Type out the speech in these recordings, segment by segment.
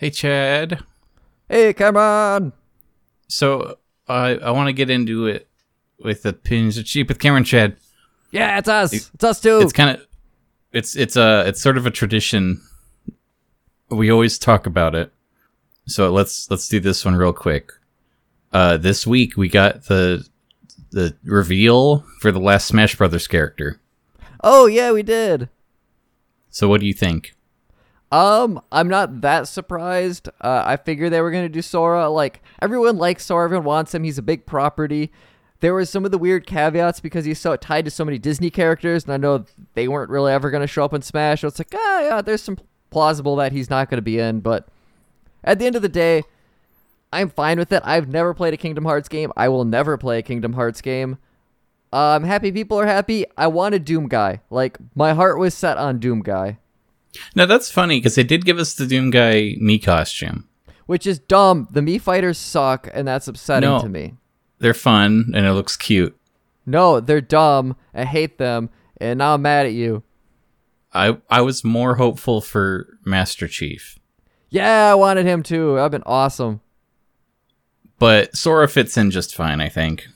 Hey, Chad. Hey, Cameron. So I I want to get into it with the pins of cheap with Cameron Chad. Yeah, it's us. It's us too. It's kind of it's it's a it's sort of a tradition. We always talk about it. So let's let's do this one real quick. Uh, this week we got the the reveal for the last Smash Brothers character. oh yeah, we did. So what do you think? Um, I'm not that surprised. Uh, I figured they were gonna do Sora. Like everyone likes Sora, everyone wants him. He's a big property. There were some of the weird caveats because he's so tied to so many Disney characters, and I know they weren't really ever gonna show up in Smash. So it's like, ah, yeah, there's some plausible that he's not gonna be in. But at the end of the day, I'm fine with it. I've never played a Kingdom Hearts game. I will never play a Kingdom Hearts game. I'm happy people are happy. I wanted Doom Guy. Like my heart was set on Doom Guy. Now that's funny because they did give us the Doom Guy Mii costume. which is dumb. The Mii fighters suck, and that's upsetting No. to me. They're fun and it looks cute. No, they're dumb. I hate them, and now I'm mad at you. I I was more hopeful for Master Chief, Yeah, I wanted him too. That'd been awesome. but Sora fits in just fine. I think.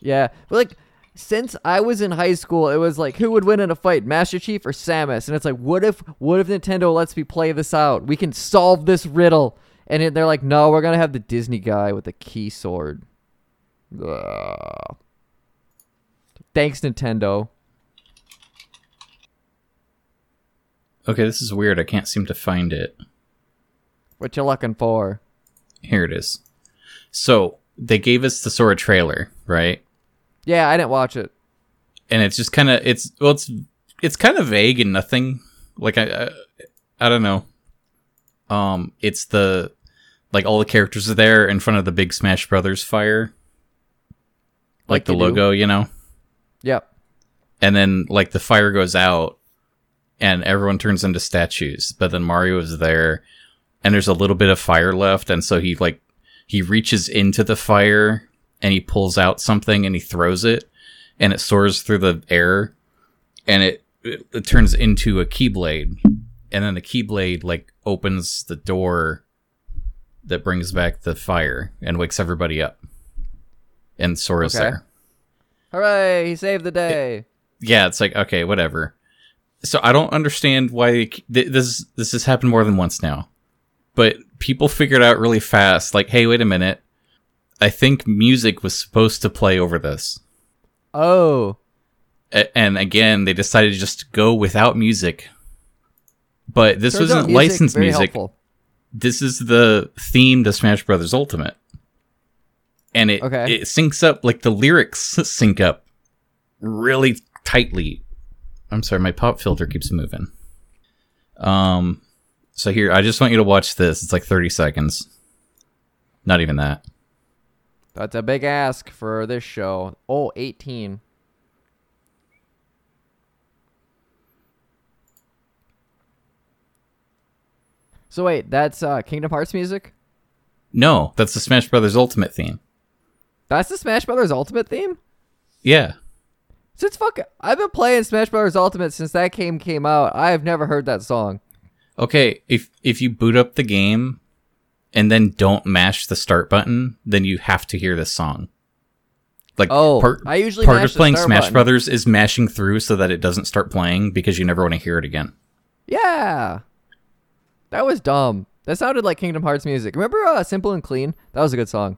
Yeah, but like since I was in high school, it was like who would win in a fight, Master Chief or Samus? And it's like, what if what if Nintendo lets me play this out? We can solve this riddle. And it, they're like, no, we're gonna have the Disney guy with the key sword. Ugh. Thanks, Nintendo. Okay, this is weird. I can't seem to find it. What you looking for? Here it is. So they gave us the Sora trailer, right? Yeah, I didn't watch it. And it's just kind of it's well, it's it's kind of vague and nothing. Like I, I I don't know. Um, it's the like all the characters are there in front of the big Smash Brothers fire, like, Like the you do. logo, you know. Yep. and then like the fire goes out and everyone turns into statues but then mario is there and there's a little bit of fire left and so he like he reaches into the fire and he pulls out something and he throws it and it soars through the air and it it, it turns into a keyblade and then the keyblade like opens the door that brings back the fire and wakes everybody up and sora's Okay. there Hooray! He saved the day. yeah, it's like okay, whatever. So I don't understand why th- this this has happened more than once now, but people figured out really fast. Like, hey, wait a minute, I think music was supposed to play over this, Oh, A- and again, they decided to just go without music. But this Turns wasn't licensed music. helpful. This is the theme to Smash Brothers Ultimate, and it Okay. it syncs up like the lyrics sync up really tightly. I'm sorry, my pop filter keeps moving. Um, so here, I just want you to watch this. It's like 30 seconds. Not even that. That's a big ask for this show. Oh, 18. So wait, that's uh, Kingdom Hearts music? No, that's the Smash Brothers Ultimate theme. That's the Smash Brothers Ultimate theme? Yeah. Since fuck, I've been playing Smash Brothers Ultimate since that game came out. I have never heard that song. Okay, if if you boot up the game and then don't mash the start button, then you have to hear this song. Like Oh, part, I usually part of playing Smash button. Brothers is mashing through so that it doesn't start playing because you never want to hear it again. Yeah, that was dumb. That sounded like Kingdom Hearts music. Remember uh, Simple and Clean? That was a good song.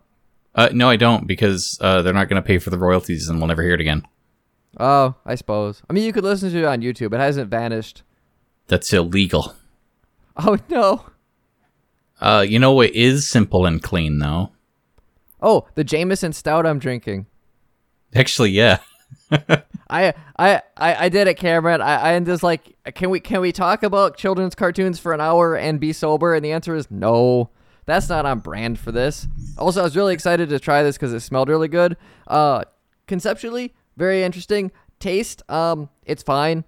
Uh, no, I don't because uh, they're not going to pay for the royalties and we'll never hear it again. Oh, I suppose. I mean, you could listen to it on YouTube. It hasn't vanished. That's illegal. Oh no. Uh, you know what is simple and clean though? Oh, the Jameson Stout I'm drinking. Actually, yeah. I I I, I did it, Cameron. I I just like, can we can we talk about children's cartoons for an hour and be sober? And the answer is no. That's not on brand for this. Also, I was really excited to try this because it smelled really good. Uh, conceptually, very interesting. Taste, um, it's fine.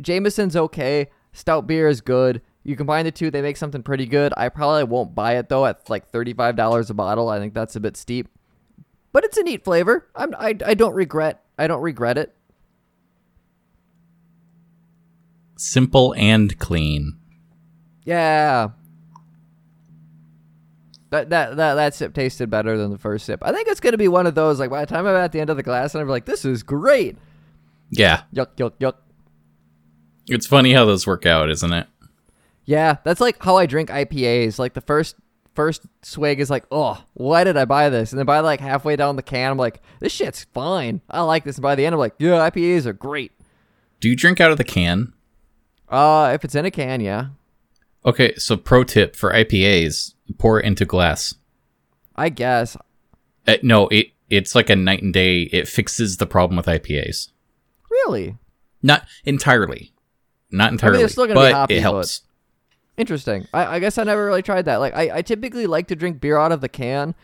Jameson's okay. Stout beer is good. You combine the two, they make something pretty good. I probably won't buy it though at like thirty-five dollars a bottle. I think that's a bit steep, but it's a neat flavor. I'm I, I don't regret I don't regret it. Simple and clean. Yeah. That that that that sip tasted better than the first sip. I think it's gonna be one of those like by the time I'm at the end of the glass and I'm like, this is great. Yeah, Yuck yuck yuck. it's funny how those work out, isn't it? Yeah, that's like how I drink IPAs. Like the first first swig is like, oh, why did I buy this? And then by like halfway down the can, I'm like, this shit's fine. I like this. And by the end, I'm like, yeah, IPAs are great. Do you drink out of the can? Uh, if it's in a can, yeah, Okay, so pro tip for IPAs: pour it into glass. I guess. Uh, no, it it's like a night and day. It fixes the problem with IPAs. Really Not entirely, not entirely, gonna be but it helps. Interesting. I, I guess I never really tried that. Like, I, I typically like to drink beer out of the can.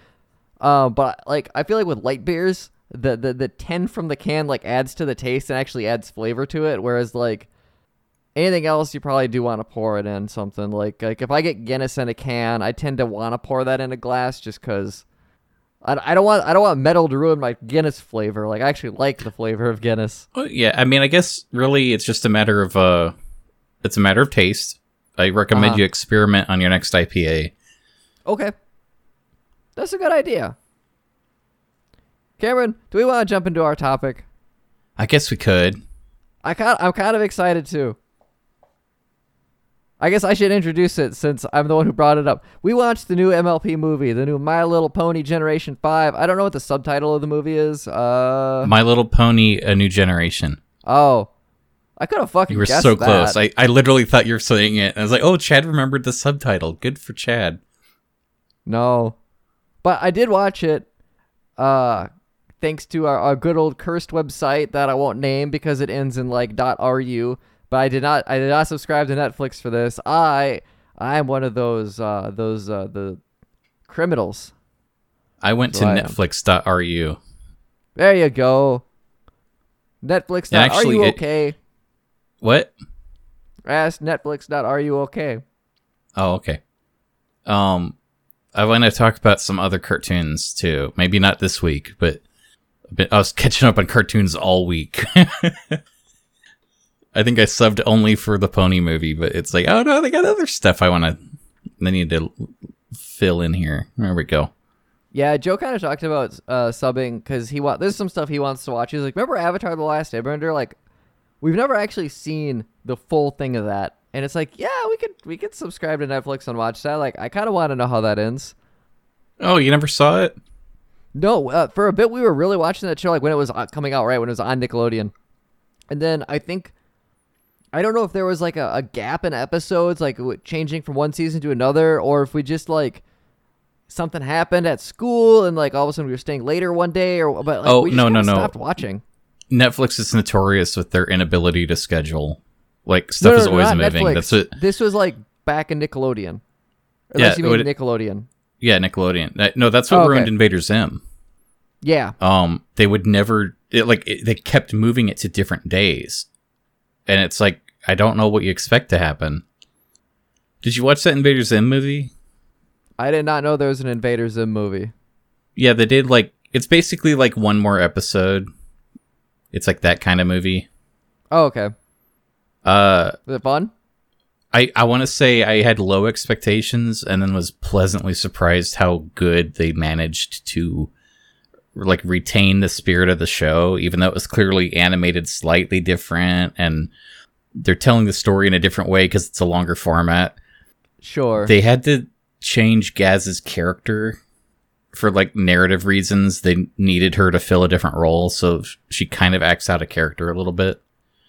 Uh, but like I feel like with light beers, the, the the ten from the can like adds to the taste and actually adds flavor to it. Whereas like anything else, you probably do want to pour it in something. Like like if I get Guinness in a can, I tend to want to pour that in a glass just because. I, I don't want I don't want metal to ruin my Guinness flavor. Like I actually like the flavor of Guinness. Oh, yeah, I mean, I guess really it's just a matter of uh, it's a matter of taste. I recommend Uh-huh. you experiment on your next IPA. Okay. That's a good idea. Cameron, do we want to jump into our topic? I guess we could. I kind I'm kind of excited too. I guess I should introduce it since I'm the one who brought it up. We watched the new MLP movie, the new My Little Pony Generation 5. I don't know what the subtitle of the movie is. Uh My Little Pony: A New Generation. oh. I could have fucking You were so that. close. I, I literally thought you were saying it. I was like, oh, Chad remembered the subtitle. Good for Chad. No. But I did watch it uh thanks to our, our good old cursed website that I won't name because it ends in like .ru, but I did not I did not subscribe to Netflix for this. I I am one of those uh those uh the criminals. I went to I am. netflix.ru. There you go. Netflix. Are actually, you it- What? Ask Netflix. Are you okay? Oh, okay. Um, I want to talk about some other cartoons too. Maybe not this week, but been- I was catching up on cartoons all week. I think I subbed only for the Pony movie, but it's like, oh no, they got other stuff I want to. They need to fill in here. There we go. Yeah, Joe kind of talked about uh, subbing because he want. There's some stuff he wants to watch. He's like, remember Avatar: The Last Airbender? Like, we've never actually seen the full thing of that, and it's like, yeah, we could we could subscribe to Netflix and watch that. Like, I kind of want to know how that ends. Oh, you never saw it? No, uh, for a bit we were really watching that show like when it was uh, coming out, right when it was on Nickelodeon, and then I think. I don't know if there was like a, a gap in episodes, like changing from one season to another, or if we just like something happened at school and like all of a sudden we were staying later one day, or but like, Oh, we just no, no, no. stopped watching. Netflix is notorious with their inability to schedule. Like stuff no, is always moving. Netflix. That's what. This was like back in Nickelodeon. Yeah, you mean would Nickelodeon. Yeah, Nickelodeon. No, that's what Oh, okay. ruined Invader Zim. Yeah. um they would never it, like it, they kept moving it to different days and it's like i don't know what you expect to happen did you watch that invader zim movie I did not know there was an Invader Zim movie. yeah they did like it's basically like one more episode it's like that kind of movie Oh, okay. uh Was it fun? i i want to say i had low expectations and then was pleasantly surprised how good they managed to like retain the spirit of the show even though it was clearly animated slightly different and they're telling the story in a different way because it's a longer format Sure. they had to change gaz's character for like narrative reasons they needed her to fill a different role so she kind of acts out of character a little bit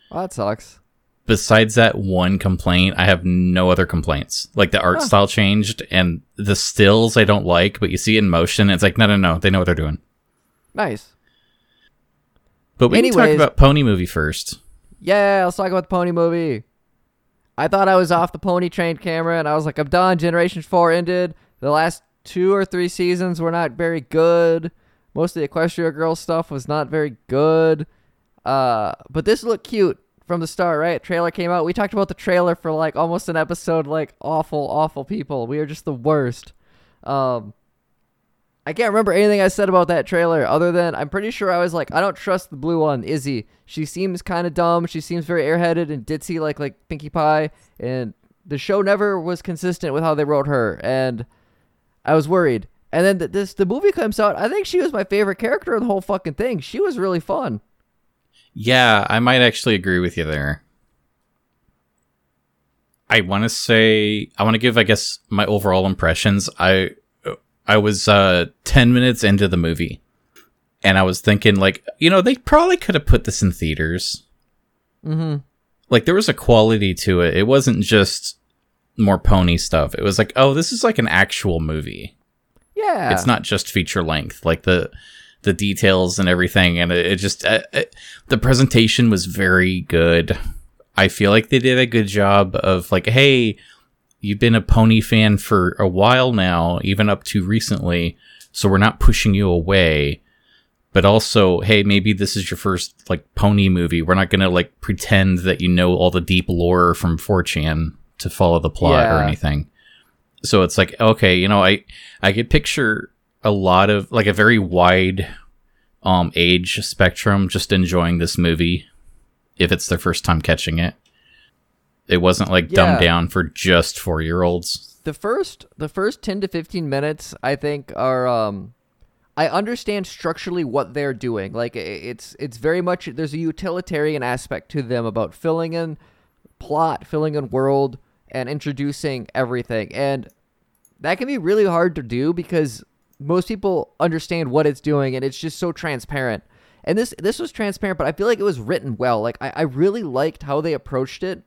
well, that sucks. besides that one complaint, I have no other complaints. Like the art Huh. style changed and the stills I don't like, but you see in motion. It's like, no, no, no. They know what they're doing. Nice. But we can Anyways- talk about Pony Movie first. Yeah, let's talk about the pony movie. I thought I was off the pony train Cameron, and I was like, I'm done. Generation 4 ended. The last two or three seasons were not very good. Most of the Equestria Girls stuff was not very good. Uh, but this looked cute from the start, right? Trailer came out. We talked about the trailer for like almost an episode, like awful, awful people. We are just the worst. Um, I can't remember anything I said about that trailer other than I'm pretty sure I was like, I don't trust the blue one, Izzy. She seems kind of dumb. She seems very airheaded and ditzy like like Pinkie Pie. And the show never was consistent with how they wrote her. And I was worried. And then th- this the movie comes out. I think she was my favorite character in the whole fucking thing. She was really fun. Yeah, I might actually agree with you there. I want to say I want to give I guess my overall impressions. I I was uh 10 minutes into the movie and I was thinking like, you know, they probably could have put this in theaters. Mhm. Like there was a quality to it. It wasn't just more pony stuff. It was like, oh, this is like an actual movie. Yeah. It's not just feature length. Like the the details and everything and it, it just uh, it, the presentation was very good. I feel like they did a good job of like, hey, you've been a pony fan for a while now, even up to recently, so we're not pushing you away. But also, hey, maybe this is your first like pony movie. We're not gonna like pretend that you know all the deep lore from 4chan to follow the plot or anything. So it's like, okay, you know, I I could picture a lot of like a very wide um age spectrum just enjoying this movie if it's their first time catching it. It wasn't like dumbed down for just 4-year-olds. the first the first 10 to 15 minutes I think are um I understand structurally what they're doing. Like it's it's very much there's a utilitarian aspect to them about filling in plot, filling in world and introducing everything. And that can be really hard to do because most people understand what it's doing and it's just so transparent. And this this was transparent, but I feel like it was written well. Like I, I really liked how they approached it.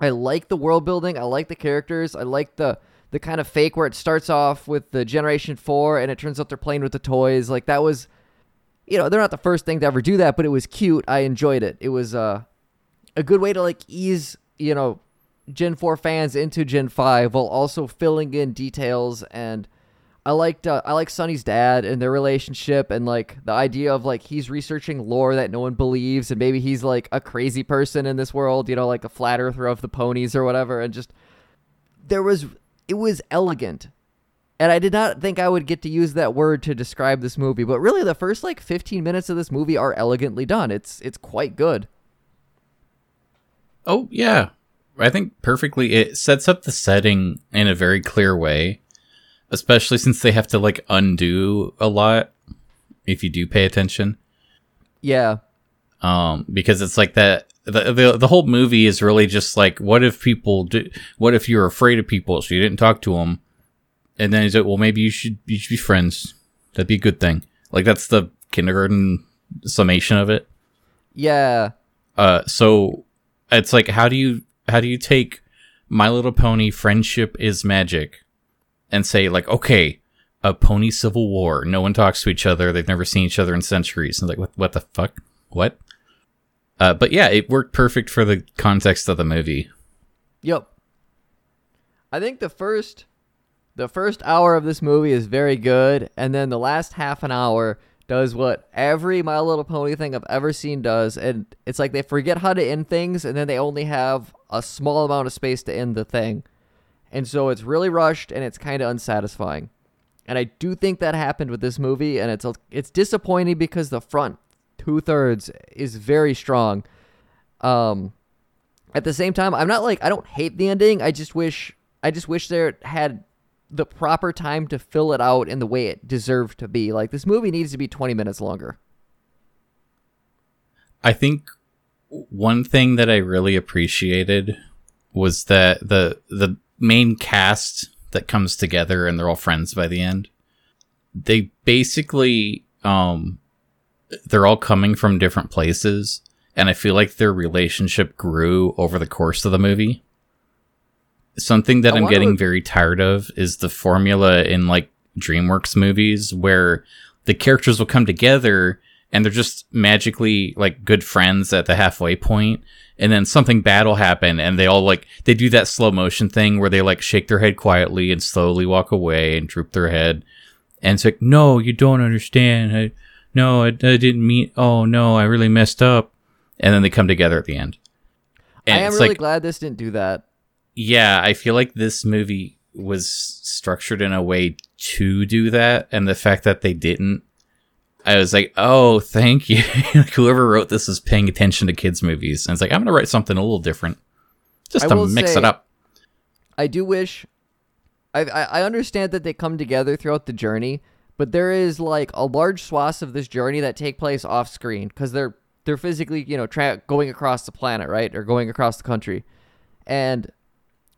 I like the world building. I like the characters. I like the the kind of fake where it starts off with the Generation Four and it turns out they're playing with the toys. Like that was, you know, they're not the first thing to ever do that, but it was cute. I enjoyed it. It was uh, a good way to like ease you know Gen Four fans into Gen Five while also filling in details and. I liked uh, I like Sunny's dad and their relationship and like the idea of like he's researching lore that no one believes and maybe he's like a crazy person in this world, you know, like a flat earther of the ponies or whatever and just there was it was elegant. And I did not think I would get to use that word to describe this movie, but really the first like 15 minutes of this movie are elegantly done. It's it's quite good. Oh, yeah. I think perfectly it sets up the setting in a very clear way, especially since they have to like undo a lot if you do pay attention. Yeah. um because it's like that the, the the whole movie is really just like what if people do what if you're afraid of people so you didn't talk to them and then he's like well maybe you should you should be friends that'd be a good thing like that's the kindergarten summation of it Yeah. uh so it's like how do you how do you take my little pony friendship is magic and say like okay a pony civil war. No one talks to each other. They've never seen each other in centuries. And like what what the fuck? What? Uh but yeah it worked perfect for the context of the movie. Yep. I think the first the first hour of this movie is very good, and then the last half an hour does what every My Little Pony thing I've ever seen does, and it's like they forget how to end things, and then they only have a small amount of space to end the thing, and so it's really rushed and it's kind of unsatisfying. And I do think that happened with this movie, and it's it's disappointing because the front two thirds is very strong. Um, at the same time, I'm not like I don't hate the ending. I just wish I just wish there had the proper time to fill it out in the way it deserved to be. Like this movie needs to be 20 minutes longer. i think one thing that i really appreciated was that the the main cast that comes together and they're all friends by the end they basically um they're all coming from different places and i feel like their relationship grew over the course of the movie something that I i'm getting if- very tired of is the formula in like dreamworks movies where the characters will come together and they're just magically like good friends at the halfway point and then something bad will happen and they all like they do that slow motion thing where they like shake their head quietly and slowly walk away and droop their head. And it's like no you don't understand. I, no I, I didn't mean oh no i really messed up. And then they come together at the end. And I am really like glad this didn't do that. Yeah i feel like this movie was structured in a way to do that and the fact that they didn't i was like oh thank you. Like whoever wrote this is paying attention to kids movies and it's like i'm gonna write something a little different just I to mix say- it up. I do wish I, I I understand that they come together throughout the journey, but there is like a large swath of this journey that take place off screen because they're they're physically you know tra- going across the planet right or going across the country, and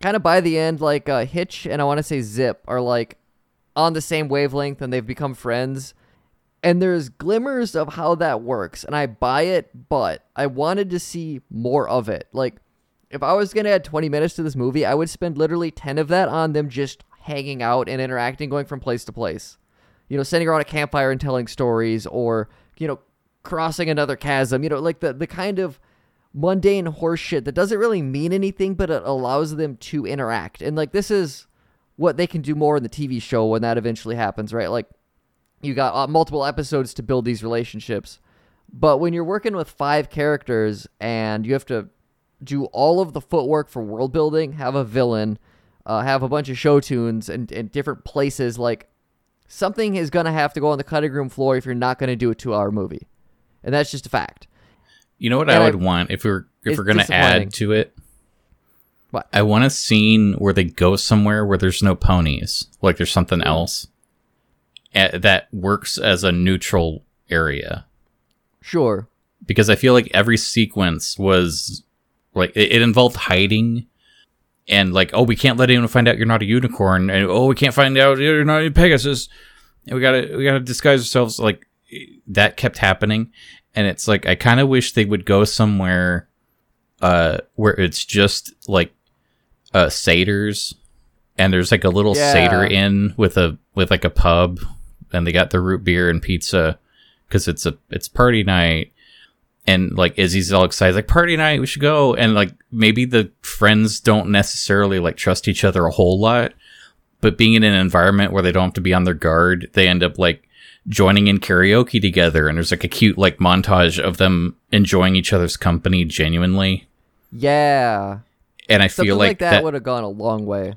kind of by the end like uh, Hitch and I want to say Zipp are like on the same wavelength and they've become friends. And there's glimmers of how that works, and I buy it, but I wanted to see more of it. Like, if I was gonna add 20 minutes to this movie, I would spend literally 10 of that on them just hanging out and interacting, going from place to place. You know, sitting around a campfire and telling stories, or you know, crossing another chasm. You know, like the the kind of mundane horseshit that doesn't really mean anything, but it allows them to interact. And like this is what they can do more in the TV show when that eventually happens, right? Like you got uh, multiple episodes to build these relationships. But when you're working with five characters and you have to do all of the footwork for world building, have a villain, uh, have a bunch of show tunes and, and different places, like something is going to have to go on the cutting room floor if you're not going to do a two hour movie. And that's just a fact. You know what And I I- would want if we're if we're gonna add to it? What? I want a scene where they go somewhere where there's no ponies, like there's something else that works as a neutral area. Sure. Because I feel like every sequence was like it, it involved hiding and like oh we can't let anyone find out you're not a unicorn and oh we can't find out you're not a Pegasus and we gotta we gotta disguise ourselves like that kept happening and it's like I kind of wish they would go somewhere uh where it's just like uh satyrs and there's like a little Yeah. satyr inn with a with like a pub and they got the root beer and pizza because it's a it's party night and like Izzy's all excited like party night we should go and like maybe the friends don't necessarily like trust each other a whole lot but being in an environment where they don't have to be on their guard they end up like joining in karaoke together and there's like a cute like montage of them enjoying each other's company genuinely Yeah. and i Something feel like, like, that, that, would have gone a long way.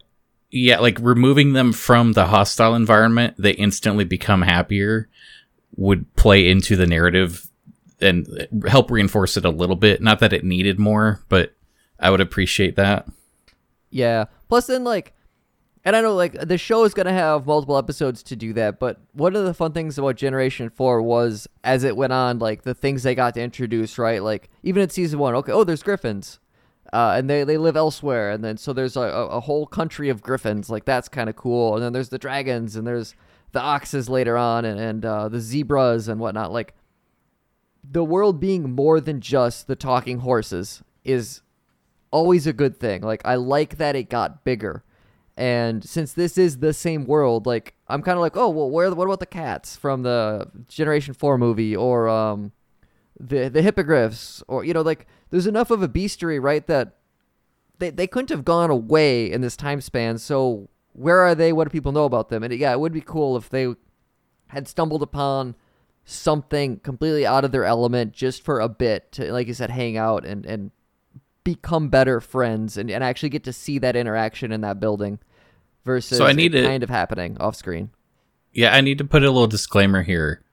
yeah like removing them from the hostile environment they instantly become happier would play into the narrative and help reinforce it a little bit not that it needed more but i would appreciate that Yeah. Plus, then like, and I know like the show is gonna have multiple episodes to do that, but one of the fun things about Generation Four was as it went on, like the things they got to introduce, right? Like even in season one, okay, oh, there's griffins, uh, and they they live elsewhere, and then so there's a, a, whole country of griffins, like that's kind of cool, and then there's the dragons, and there's the oxes later on, and and uh, the zebras and whatnot, like. The world being more than just the talking horses is always a good thing. Like I like that it got bigger. And since this is the same world, like I'm kind of like, oh well, where? What about the cats from the Generation Four movie, or um, the the hippogriffs, or you know, like there's enough of a bestiary, right? That they they couldn't have gone away in this time span. So where are they? What do people know about them? And yeah, it would be cool if they had stumbled upon something completely out of their element just for a bit to, like you said, hang out and and become better friends and, and actually get to see that interaction in that building versus So I need to- kind of happening off screen. Yeah, I need to put a little disclaimer here.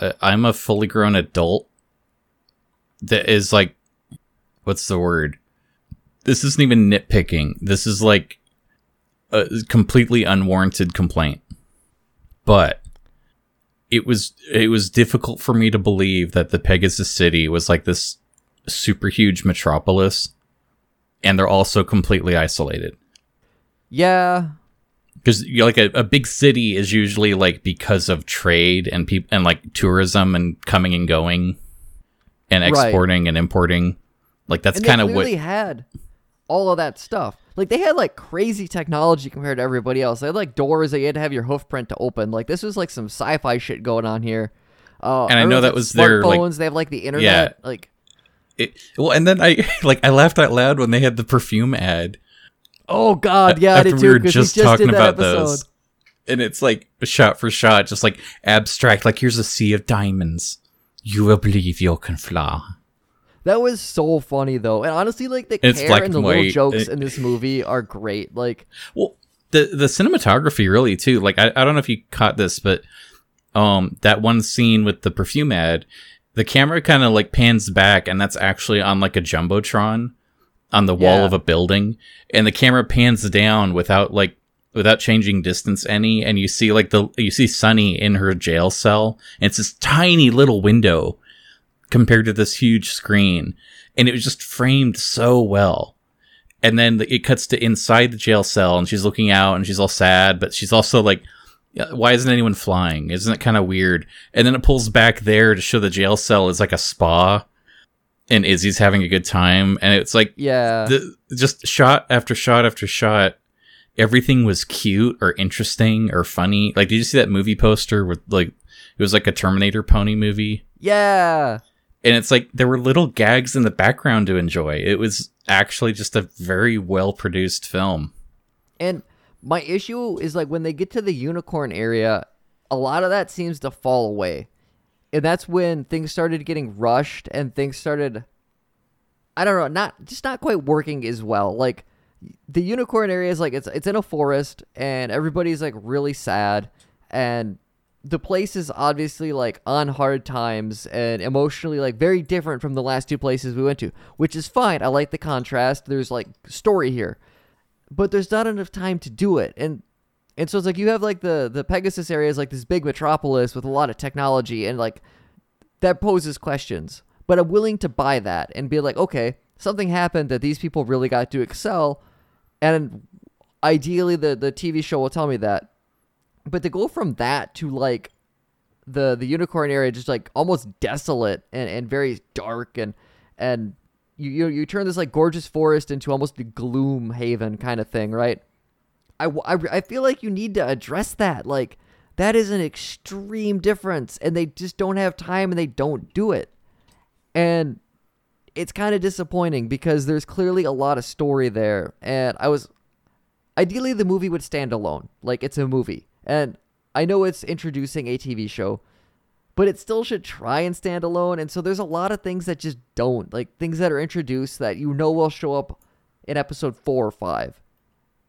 Uh, I'm a fully grown adult that is like, what's the word? This isn't even nitpicking. This is like a completely unwarranted complaint. But it was it was difficult for me to believe that the Pegasus City was like this super huge metropolis, and they're also completely isolated Yeah, because like a, a big city is usually like because of trade and people and like tourism and coming and going and Right. exporting and importing like that's kind of what clearly had all of that stuff. Like they had like crazy technology compared to everybody else. They had like doors that you had to have your hoof print to open. Like this was like some sci-fi shit going on here. Uh, And I know that was their, like- they have like the internet. Like it, well and then i like i laughed out loud when they had the perfume ad oh god, yeah, I after did we too. just just talking about episode. those and it's like shot for shot just like abstract like here's a sea of diamonds you will believe you can fly That was so funny though, and honestly, like the It's care and the and little white. jokes It- in this movie are great. Like Well, the the cinematography really too. Like I, I don't know if you caught this, but um that one scene with the perfume ad, the camera kind of like pans back and that's actually on like a jumbotron on the wall Yeah. of a building and the camera pans down without like without changing distance any, and you see like the you see Sunny in her jail cell, and it's this tiny little window compared to this huge screen, and it was just framed so well. And then it cuts to inside the jail cell, and she's looking out, and she's all sad, but she's also like, "Why isn't anyone flying? Isn't it kind of weird?" And then it pulls back there to show the jail cell is like a spa, and Izzy's having a good time, and it's like Yeah. the, just shot after shot after shot everything was cute or interesting or funny like did you see that movie poster with like it was like a terminator pony movie yeah. and it's like there were little gags in the background to enjoy it was actually just a very well produced film And my issue is like when they get to the unicorn area, a lot of that seems to fall away. And that's when things started getting rushed and things started I don't know, not just not quite working as well. Like the unicorn area is like it's it's in a forest and everybody's like really sad and the place is obviously like on hard times and emotionally like very different from the last two places we went to, which is fine. I like the contrast. There's like story here but there's not enough time to do it. And and so it's like you have like the the pegasus area is like this big metropolis with a lot of technology and like that poses questions. But i'm willing to buy that and be like okay something happened that these people really got to excel. And ideally the the tv show will tell me that. But to go from that to like the the unicorn area just like almost desolate and, and very dark and and you, you you turn this like gorgeous forest into almost a gloom haven kind of thing right? I, I, I feel like you need to address that like that is an extreme difference and they just don't have time and they don't do it. And it's kind of disappointing because there's clearly a lot of story there and i was ideally the movie would stand alone like it's a movie. And i know it's introducing a tv show but it still should try and stand alone. And so there's a lot of things that just don't like things that are introduced that you know will show up in episode 4 or 5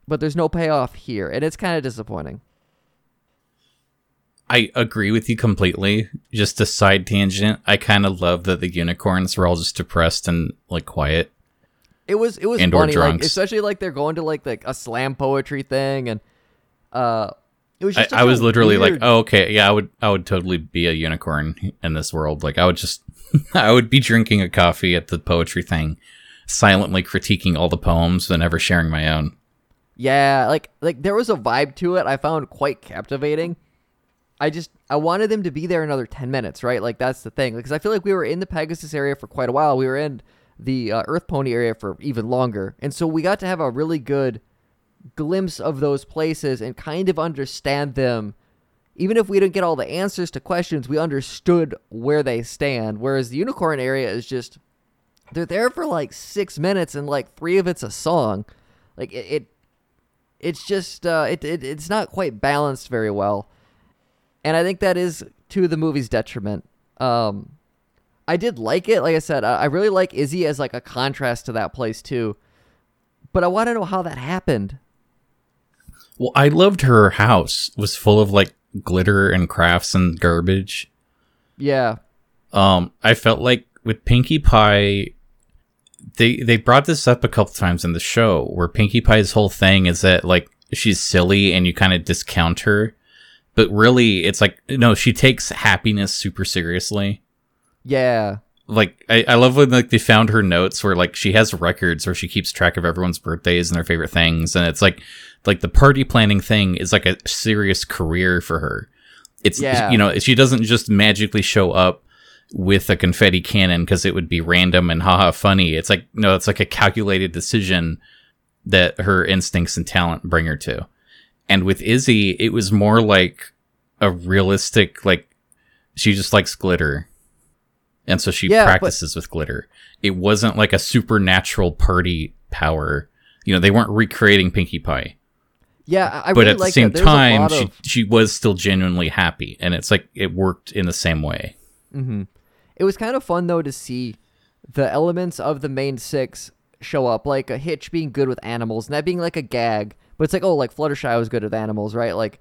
but there's no payoff here. And it's kind of disappointing. I agree with you completely. Just a side tangent. I kind of love that the unicorns were all just depressed and like quiet. It was it was And or funny, like especially like they're going to like like a slam poetry thing, and uh, it was I. I was literally weird- like, oh, okay, yeah, I would, I would totally be a unicorn in this world. Like, I would just, I would be drinking a coffee at the poetry thing, silently critiquing all the poems, but never sharing my own. yeah, like like there was a vibe to it. I found quite captivating. I just I wanted them to be there another ten minutes, right? Like that's the thing, because I feel like we were in the Pegasus area for quite a while. We were in the uh, Earth Pony area for even longer, and so we got to have a really good glimpse of those places and kind of understand them. Even if we didn't get all the answers to questions, we understood where they stand. Whereas the unicorn area is just they're there for like six minutes and like three of it's a song. Like it, it it's just uh, it, it it's not quite balanced very well, and I think that is to the movie's detriment. Um, I did like it, like I said, I, I really like Izzy as like a contrast to that place too. But I want to know how that happened. Well, I loved her house it was full of like glitter and crafts and garbage. Yeah, Um, I felt like with Pinkie Pie, they they brought this up a couple times in the show where Pinkie Pie's whole thing is that like she's silly and you kind of discount her, but really it's like no, she takes happiness super seriously. yeah, Like I, I love when like they found her notes where like she has records where she keeps track of everyone's birthdays and their favorite things, and it's like like the party planning thing is like a serious career for her. It's Yeah. you know she doesn't just magically show up with a confetti cannon because it would be random and haha funny. It's like no, it's like a calculated decision that her instincts and talent bring her to. And with Izzy, it was more like a realistic like she just likes glitter. And so she Yeah, but- practices with glitter. It wasn't like a supernatural party power. You know, they weren't recreating Pinkie Pie. Yeah. I but really at the same. Time, lot she she was still genuinely happy. And it's like it worked in the same way. Mm-hmm. It was kind of fun though to see the elements of the main six show up, like a Hitch being good with animals, and that being like a gag. But it's like, oh, like Fluttershy was good with animals, right? Like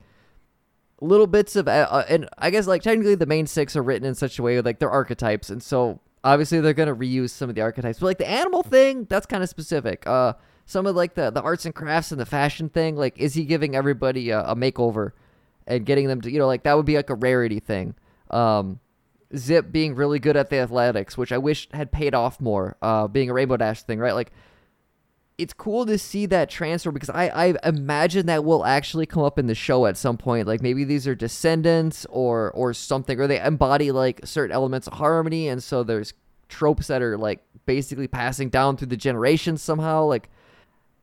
little bits of, uh, uh, and I guess like technically the main six are written in such a way like they're archetypes, and so obviously they're gonna reuse some of the archetypes. But like the animal thing, that's kind of specific. Uh, some of like the the arts and crafts and the fashion thing. Like, Izzy giving everybody a, a makeover and getting them to you know like that would be like a rarity thing. Um, Zipp being really good at the athletics, which I wish had paid off more. Uh, being a Rainbow Dash thing, right? Like it's cool to see that transfer because I, I imagine that will actually come up in the show at some point. Like maybe these are descendants or or something, or they embody like certain elements of harmony, and so there's tropes that are like basically passing down through the generations somehow. Like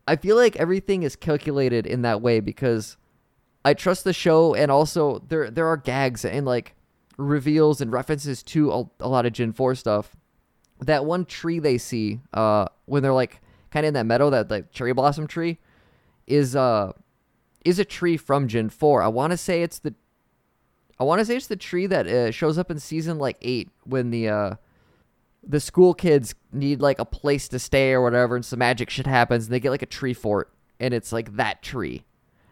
I feel like everything is calculated in that way because I trust the show, and also there there are gags and like reveals and references to a, a lot of Gen Four stuff. That one tree they see uh, when they're like kind of in that meadow, that like cherry blossom tree, is uh is a tree from Gen Four. I want to say it's the I want to say it's the tree that uh, shows up in season like eight when the uh the school kids need like a place to stay or whatever, and some magic shit happens, and they get like a tree fort, and it's like that tree.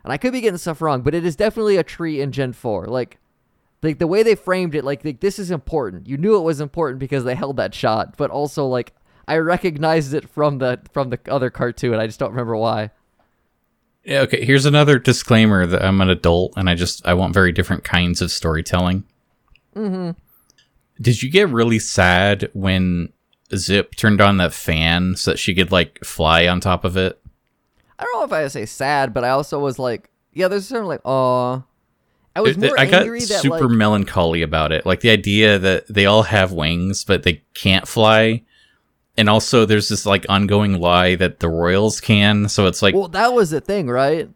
And I could be getting stuff wrong, but it is definitely a tree in Gen Four. Like like the way they framed it, like, like this is important. You knew it was important because they held that shot, but also like I recognized it from the from the other cartoon. I just don't remember why. Yeah, okay, here's another disclaimer that I'm an adult and I just I want very different kinds of storytelling. Mm-hmm. Did you get really sad when Zipp turned on that fan so that she could like fly on top of it? I don't know if I would say sad, but I also was like, yeah, there's sort of like, oh, I was more I got angry that super like, melancholy about it. Like the idea that they all have wings but they can't fly. And also there's this like ongoing lie that the royals can. So it's like well, that was the thing, right?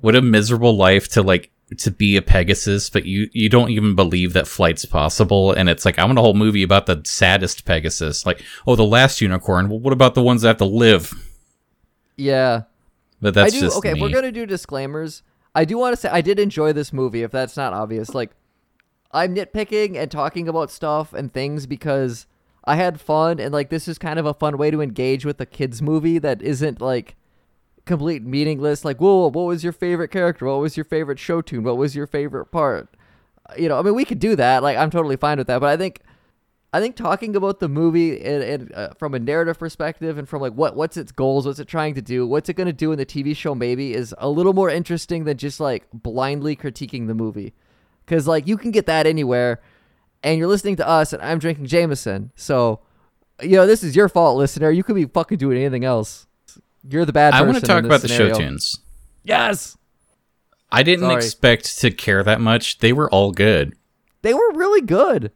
what a miserable life to like to be a Pegasus, but you you don't even believe that flight's possible. And it's like I want a whole movie about the saddest Pegasus. Like, oh, the last unicorn. Well, what about the ones that have to live? Yeah. But that's I do. just okay, me. we're gonna do disclaimers, I do want to say I did enjoy this movie. If that's not obvious, like I'm nitpicking and talking about stuff and things because I had fun and like this is kind of a fun way to engage with a kids movie that isn't like complete meaningless. Like, whoa, what was your favorite character? What was your favorite show tune? What was your favorite part? You know, I mean, we could do that. Like, I'm totally fine with that. But I think I think talking about the movie and, and uh, from a narrative perspective and from like what what's its goals, what's it trying to do, what's it going to do in the TV show, maybe is a little more interesting than just like blindly critiquing the movie, because like you can get that anywhere, and you're listening to us, and I'm drinking Jameson, so you know this is your fault, listener. You could be fucking doing anything else. You're the bad. I want want to talk about the show tunes. Yes, I didn't Sorry. expect to care that much. They were all good. they were really good.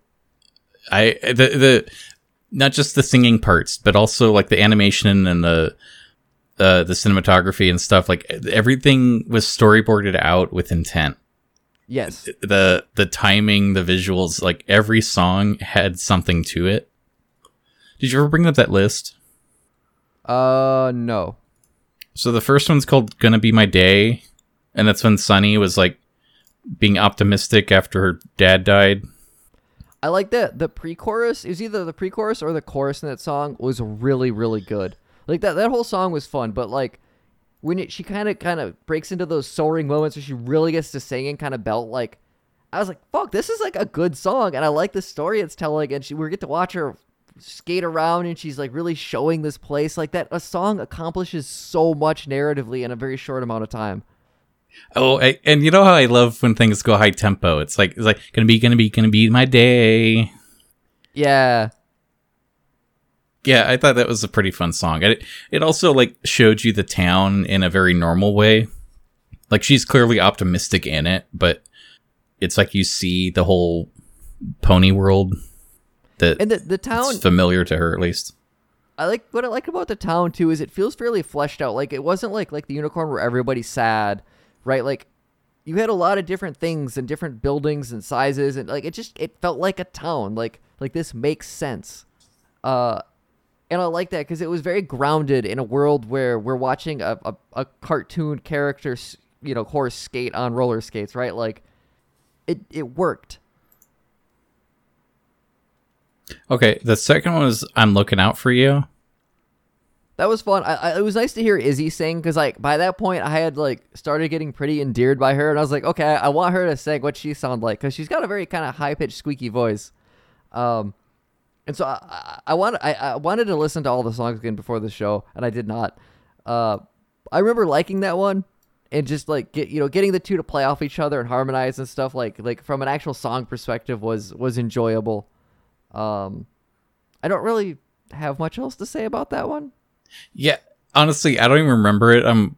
I the the not just the singing parts, but also like the animation and the uh, the cinematography and stuff. Like everything was storyboarded out with intent. Yes, the the timing, the visuals, like every song had something to it. Did you ever bring up that list? Uh, no. So the first one's called "Gonna Be My Day," and that's when Sunny was like being optimistic after her dad died. I like that the pre-chorus is either the pre-chorus or the chorus in that song was really really good. Like that that whole song was fun, but like when it, she kind of kind of breaks into those soaring moments where she really gets to sing and kind of belt like I was like, "Fuck, this is like a good song." And I like the story it's telling and she we get to watch her skate around and she's like really showing this place like that a song accomplishes so much narratively in a very short amount of time. Oh, I, and you know how I love when things go high tempo. It's like it's like gonna be, gonna be, gonna be my day. Yeah. Yeah, I thought that was a pretty fun song. It it also like showed you the town in a very normal way. Like she's clearly optimistic in it, but it's like you see the whole pony world that And the the town familiar to her at least. I like what I like about the town too is it feels fairly fleshed out. Like it wasn't like like the unicorn where everybody's sad, right? Like you had a lot of different things and different buildings and sizes and like it just it felt like a town. Like like this makes sense. Uh and I like that because it was very grounded in a world where we're watching a, a, a cartoon character, you know, horse skate on roller skates, right? Like, it it worked. Okay, the second one was I'm looking out for you. That was fun. I, I, it was nice to hear Izzy sing because, like, by that point, I had like started getting pretty endeared by her, and I was like, okay, I want her to sing what she sounds like because she's got a very kind of high pitched, squeaky voice. Um, and so I, I, I wanted I, I wanted to listen to all the songs again before the show, and I did not. Uh, I remember liking that one and just like get you know getting the two to play off each other and harmonize and stuff like like from an actual song perspective was was enjoyable. Um, I don't really have much else to say about that one. Yeah, honestly, I don't even remember it. I'm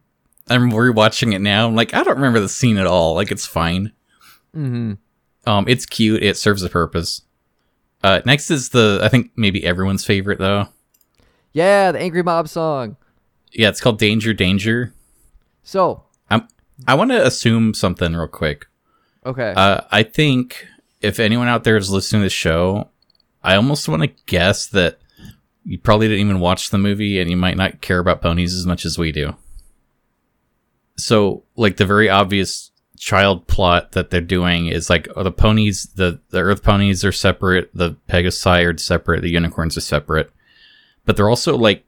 I'm rewatching it now. I'm like, I don't remember the scene at all. Like, it's fine. Mm-hmm. Um, it's cute. It serves a purpose. Uh, next is the I think maybe everyone's favorite though. Yeah, the Angry Mob song. Yeah, it's called Danger Danger. So, I'm I want to assume something real quick. okay. Uh, I think if anyone out there is listening to the show, I almost want to guess that you probably didn't even watch the movie and you might not care about ponies as much as we do. So, like the very obvious child plot that they're doing is like oh, the ponies, the the Earth ponies are separate, the Pegasi are separate, the unicorns are separate, but they're also like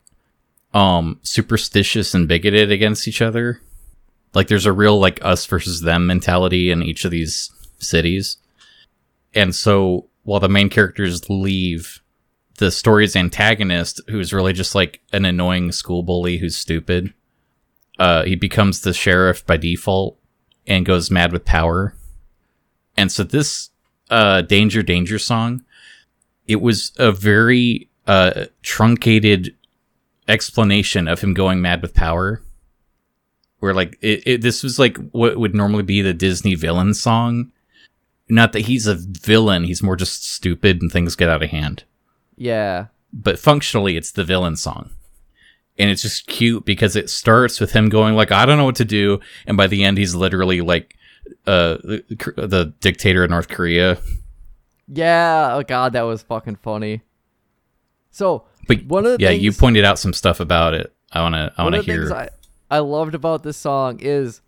um superstitious and bigoted against each other. Like there's a real like us versus them mentality in each of these cities. And so while the main characters leave, the story's antagonist, who's really just like an annoying school bully who's stupid, uh, he becomes the sheriff by default and goes mad with power. And so this uh, Danger Danger song, it was a very uh, truncated explanation of him going mad with power. Where like it, it, this was like what would normally be the Disney villain song. Not that he's a villain, he's more just stupid and things get out of hand. yeah. But functionally, it's the villain song. And it's just cute because it starts with him going like, I don't know what to do. And by the end, he's literally like, uh, the, the dictator of North Korea. Yeah. Oh god, that was fucking funny. So, But one of the yeah, things, you pointed out some stuff about it. I want to, I want to of the things hear. I, I loved about this song is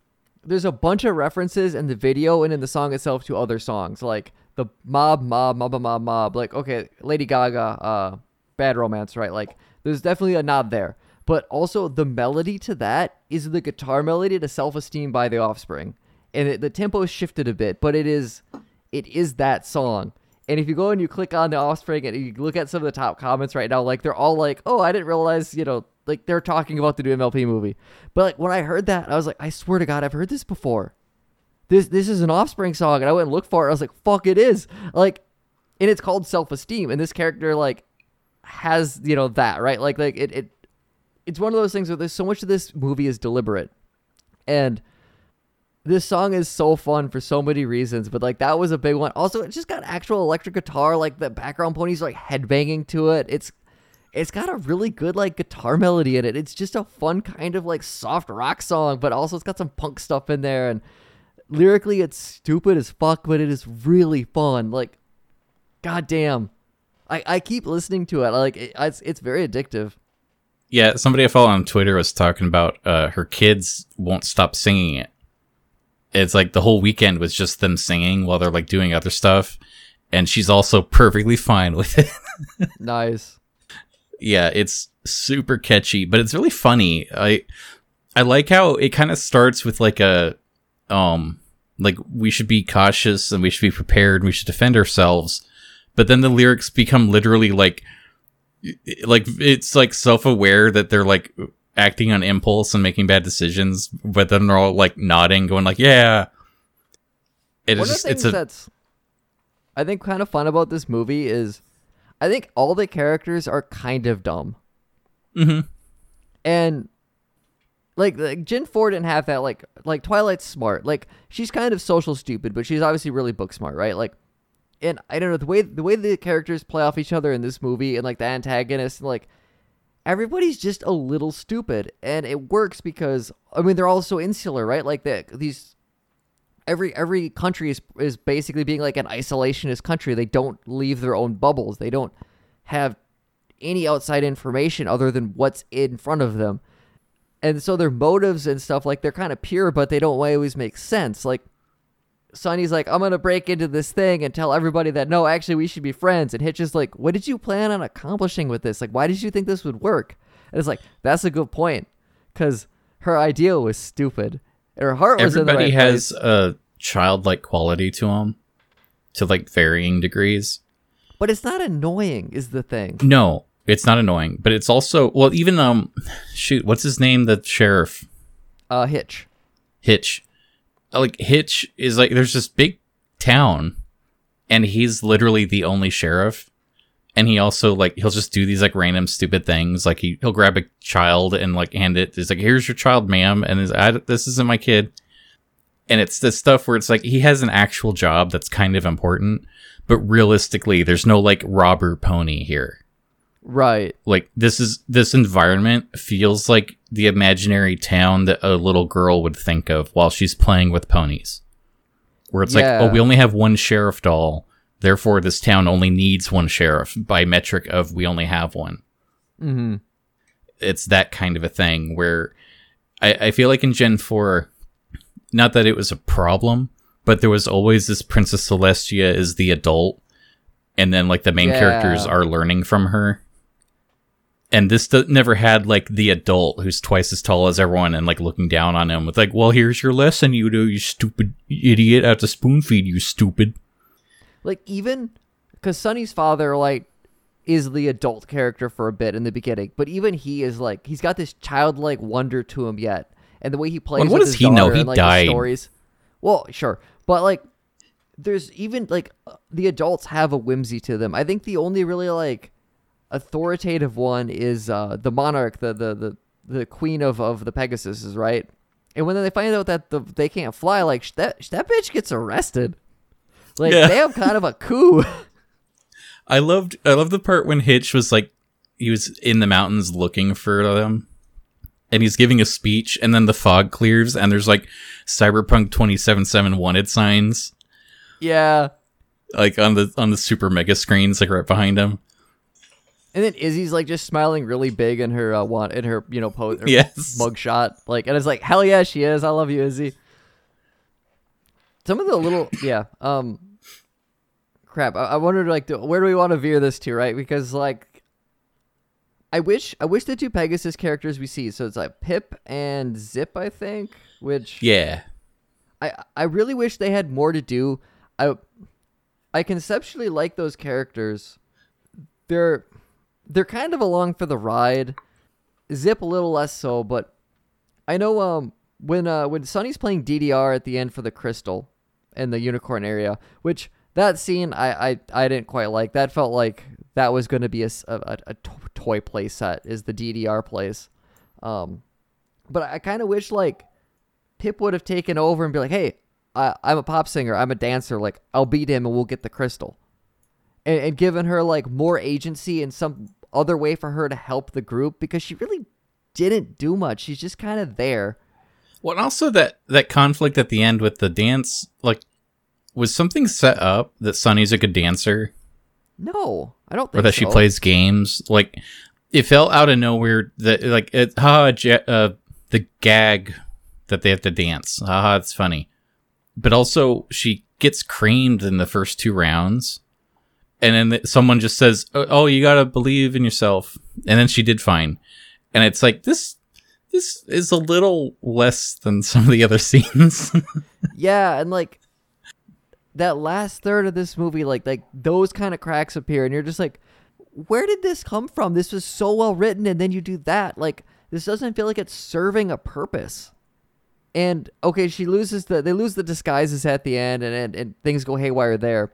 there's a bunch of references in the video and in the song itself to other songs like the mob mob mob mob mob like okay lady gaga uh bad romance right like there's definitely a nod there. But also the melody to that is the guitar melody to self-esteem by the offspring. And it, the tempo shifted a bit but it is it is that song. And if you go and you click on the offspring and you look at some of the top comments right now like they're all like oh i didn't realize you know like they're talking about the new mlp movie. But like when i heard that i was like i swear to god i've heard this before. This this is an offspring song. And i went and looked for it i was like fuck it is. Like and it's called self-esteem and this character like has you know that right? Like like it, it it's one of those things where there's so much of this movie is deliberate. And this song is so fun for so many reasons but like that was a big one. Also it just got actual electric guitar like the background ponies are like headbanging to it. It's it's got a really good like guitar melody in it. It's just a fun kind of like soft rock song but also it's got some punk stuff in there and lyrically it's stupid as fuck but it is really fun. Like goddamn. I i keep listening to it. Like it, it's it's very addictive. Yeah, somebody I follow on Twitter was talking about uh, her kids won't stop singing it. It's like the whole weekend was just them singing while they're like doing other stuff, and she's also perfectly fine with it. nice yeah, it's super catchy, but it's really funny. I I like how it kind of starts with like a um like we should be cautious and we should be prepared, and we should defend ourselves. But then the lyrics become literally like like it's like self-aware that they're like acting on impulse and making bad decisions, but then they're all like nodding going like, "Yeah." It One is just it's things a that's I think kind of fun about this movie is I think all the characters are kind of dumb. Mhm. And like, like Gen 4 didn't have that like like Twilight's smart. Like she's kind of social stupid, but she's obviously really book smart, right? Like and I don't know the way the way the characters play off each other in this movie and like the antagonist and like everybody's just a little stupid and it works because I mean they're all so insular, right? Like the these every every country is is basically being like an isolationist country. They don't leave their own bubbles. They don't have any outside information other than what's in front of them. And so their motives and stuff like they're kind of pure, but they don't always make sense. Like Sunny's like, I'm gonna break into this thing and tell everybody that no, actually we should be friends. And Hitch is like, What did you plan on accomplishing with this? Like, why did you think this would work? And it's like, that's a good point. Cause her idea was stupid. Her heart was everybody right has place. a childlike quality to them to like varying degrees. But it's not annoying, is the thing. No, It's not annoying, but it's also well, even um, shoot, what's his name? The sheriff Uh, Hitch. Hitch. Like Hitch is like there's this big town, and he's literally the only sheriff. And he also like he'll just do these like random stupid things. Like he he'll grab a child and like hand it. He's like, "Here's your child, ma'am," and is I, this isn't my kid. And it's this stuff where it's like he has an actual job that's kind of important, but realistically, there's no like robber pony here Right. like this is this environment feels like the imaginary town that a little girl would think of while she's playing with ponies where it's Yeah. like oh we only have one sheriff doll therefore this town only needs one sheriff. By metric of we only have one. Mm-hmm. it's that kind of a thing where I, I feel like in gen 4 not that it was a problem but there was always this princess celestia is the adult and then like the main Yeah. characters are learning from her. And this d- never had like the adult who's twice as tall as everyone and like looking down on him with like well here's your lesson you do you stupid idiot. I have to spoon feed you stupid Like even because Sunny's father like is the adult character for a bit in the beginning, but even he is like he's got this childlike wonder to him yet, and the way he plays. Well, what with does his he know? He and, like, died. Stories. Well, sure, but like there's even like the adults have a whimsy to them. I think the only really like authoritative one is uh the monarch, the the the, the queen of of the Pegasus, is right. And when they find out that the, they can't fly, like that that bitch gets arrested. Like Yeah. they have kind of a coup. I loved I loved the part when Hitch was like he was in the mountains looking for them and he's giving a speech and then the fog clears and there's like Cyberpunk 2077 wanted signs yeah. like on the on the super mega screens like right behind him. And then Izzy's like just smiling really big in her uh, want in her you know pose Yes. mugshot like and it's like hell yeah she is I love you Izzy. Some of the little yeah um crap I, I wondered like do, where do we want to veer this to right because like I wish I wish the two Pegasus characters we see so it's like Pipp and Zipp I think which Yeah. I I really wish they had more to do. I I conceptually like those characters. They're they're kind of along for the ride. Zipp a little less so, but I know um when uh when Sunny's playing DDR at the end for the crystal in the unicorn area, which that scene I I, I didn't quite like. That felt like that was going to be a to- toy play set is the DDR place. Um but I kind of wish like Pipp would have taken over and be like, "Hey, I, I'm a pop singer. I'm a dancer. Like, I'll beat him and we'll get the crystal," and, and given her like more agency and some other way for her to help the group because she really didn't do much. She's just kind of there. Well, also that that conflict at the end with the dance like was something set up that Sunny's a good dancer? No, I don't think or that she plays games? Like it fell out of nowhere that like it haha ja- uh, the gag that they have to dance. Haha it's funny. But also she gets creamed in the first two rounds and then th- someone just says oh oh, you gotta believe in yourself. And then she did fine. And it's like this this is a little less than some of the other scenes. Yeah, and like that last third of this movie, like like those kind of cracks appear, and you're just like, where did this come from? This was so well written, and then you do that. Like this doesn't feel like it's serving a purpose. And okay, she loses the they lose the disguises at the end, and and, and things go haywire there.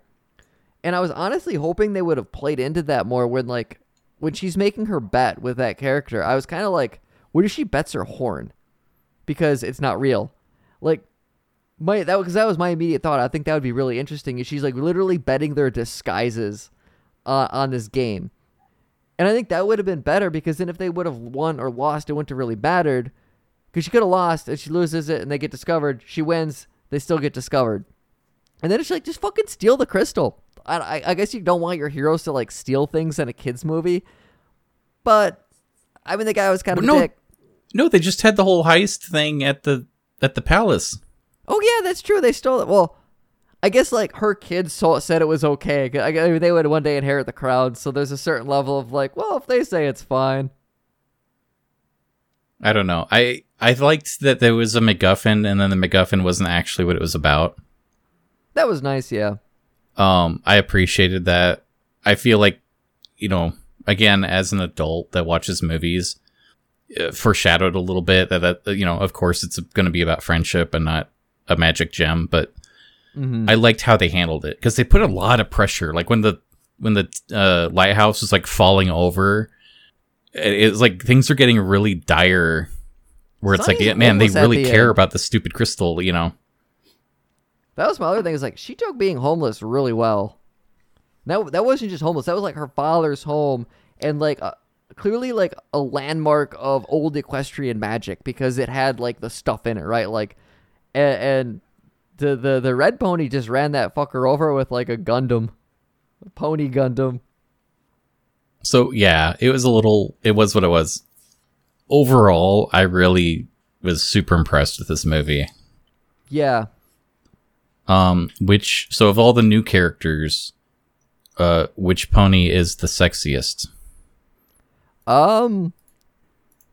And I was honestly hoping they would have played into that more when like when she's making her bet with that character. I was kind of like, what if she bets her horn because it's not real? Like my that because that was my immediate thought. I think that would be really interesting. Is she's like literally betting their disguises uh, on this game, and I think that would have been better because then if they would have won or lost, it wouldn't have really mattered. Because she could have lost and she loses it and they get discovered. She wins, they still get discovered, and then it's like just fucking steal the crystal. I, I, I guess you don't want your heroes to like steal things in a kids movie, but I mean the guy was kind of Well, no. dick. no they just had the whole heist thing at the at the palace Oh yeah, that's true. They stole it. Well, I guess like her kids saw, said it was okay. I guess they would one day inherit the crown, so there's a certain level of like, well, if they say it's fine. I don't know. I I liked that there was a MacGuffin, and then the MacGuffin wasn't actually what it was about. That was nice, yeah. Um, I appreciated that. I feel like, you know, again, as an adult that watches movies, foreshadowed a little bit that, that you know, of course, it's going to be about friendship and not a magic gem. But Mhm. I liked how they handled it because they put a lot of pressure. Like when the when the uh, lighthouse was like falling over, it, it's like things are getting really dire. Where it's like, man, they really the care end. about the stupid crystal, you know. That was my other thing. Is like she took being homeless really well. That that wasn't just homeless. That was like her father's home and like uh, clearly like a landmark of old equestrian magic because it had like the stuff in it, right? Like, and, and the the the red pony just ran that fucker over with like a Gundam, a pony Gundam. So yeah, it was a little. It was what it was. Overall, I really was super impressed with this movie. Yeah, Um, which so of all the new characters, uh, which pony is the sexiest? um,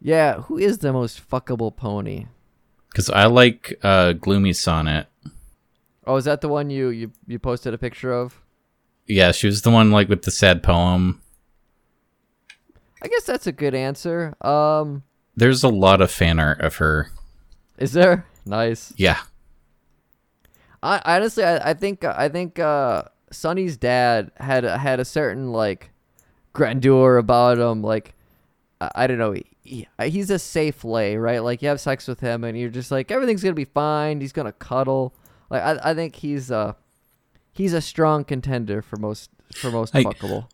yeah. Who is the most fuckable pony? Because I like uh, Gloomy Sonnet. Oh, is that the one you you you posted a picture of? Yeah, she was the one like with the sad poem. I guess that's a good answer. Um, There's a lot of fan art of her. is there? Nice. Yeah, I honestly, I, I think I think uh, Sunny's dad had had a certain like grandeur about him. Like I, don't know, he, he's a safe lay, right? Like you have sex with him, and you're just like everything's gonna be fine. He's gonna cuddle. Like I, I think he's uh he's a strong contender for most for most I- fuckable.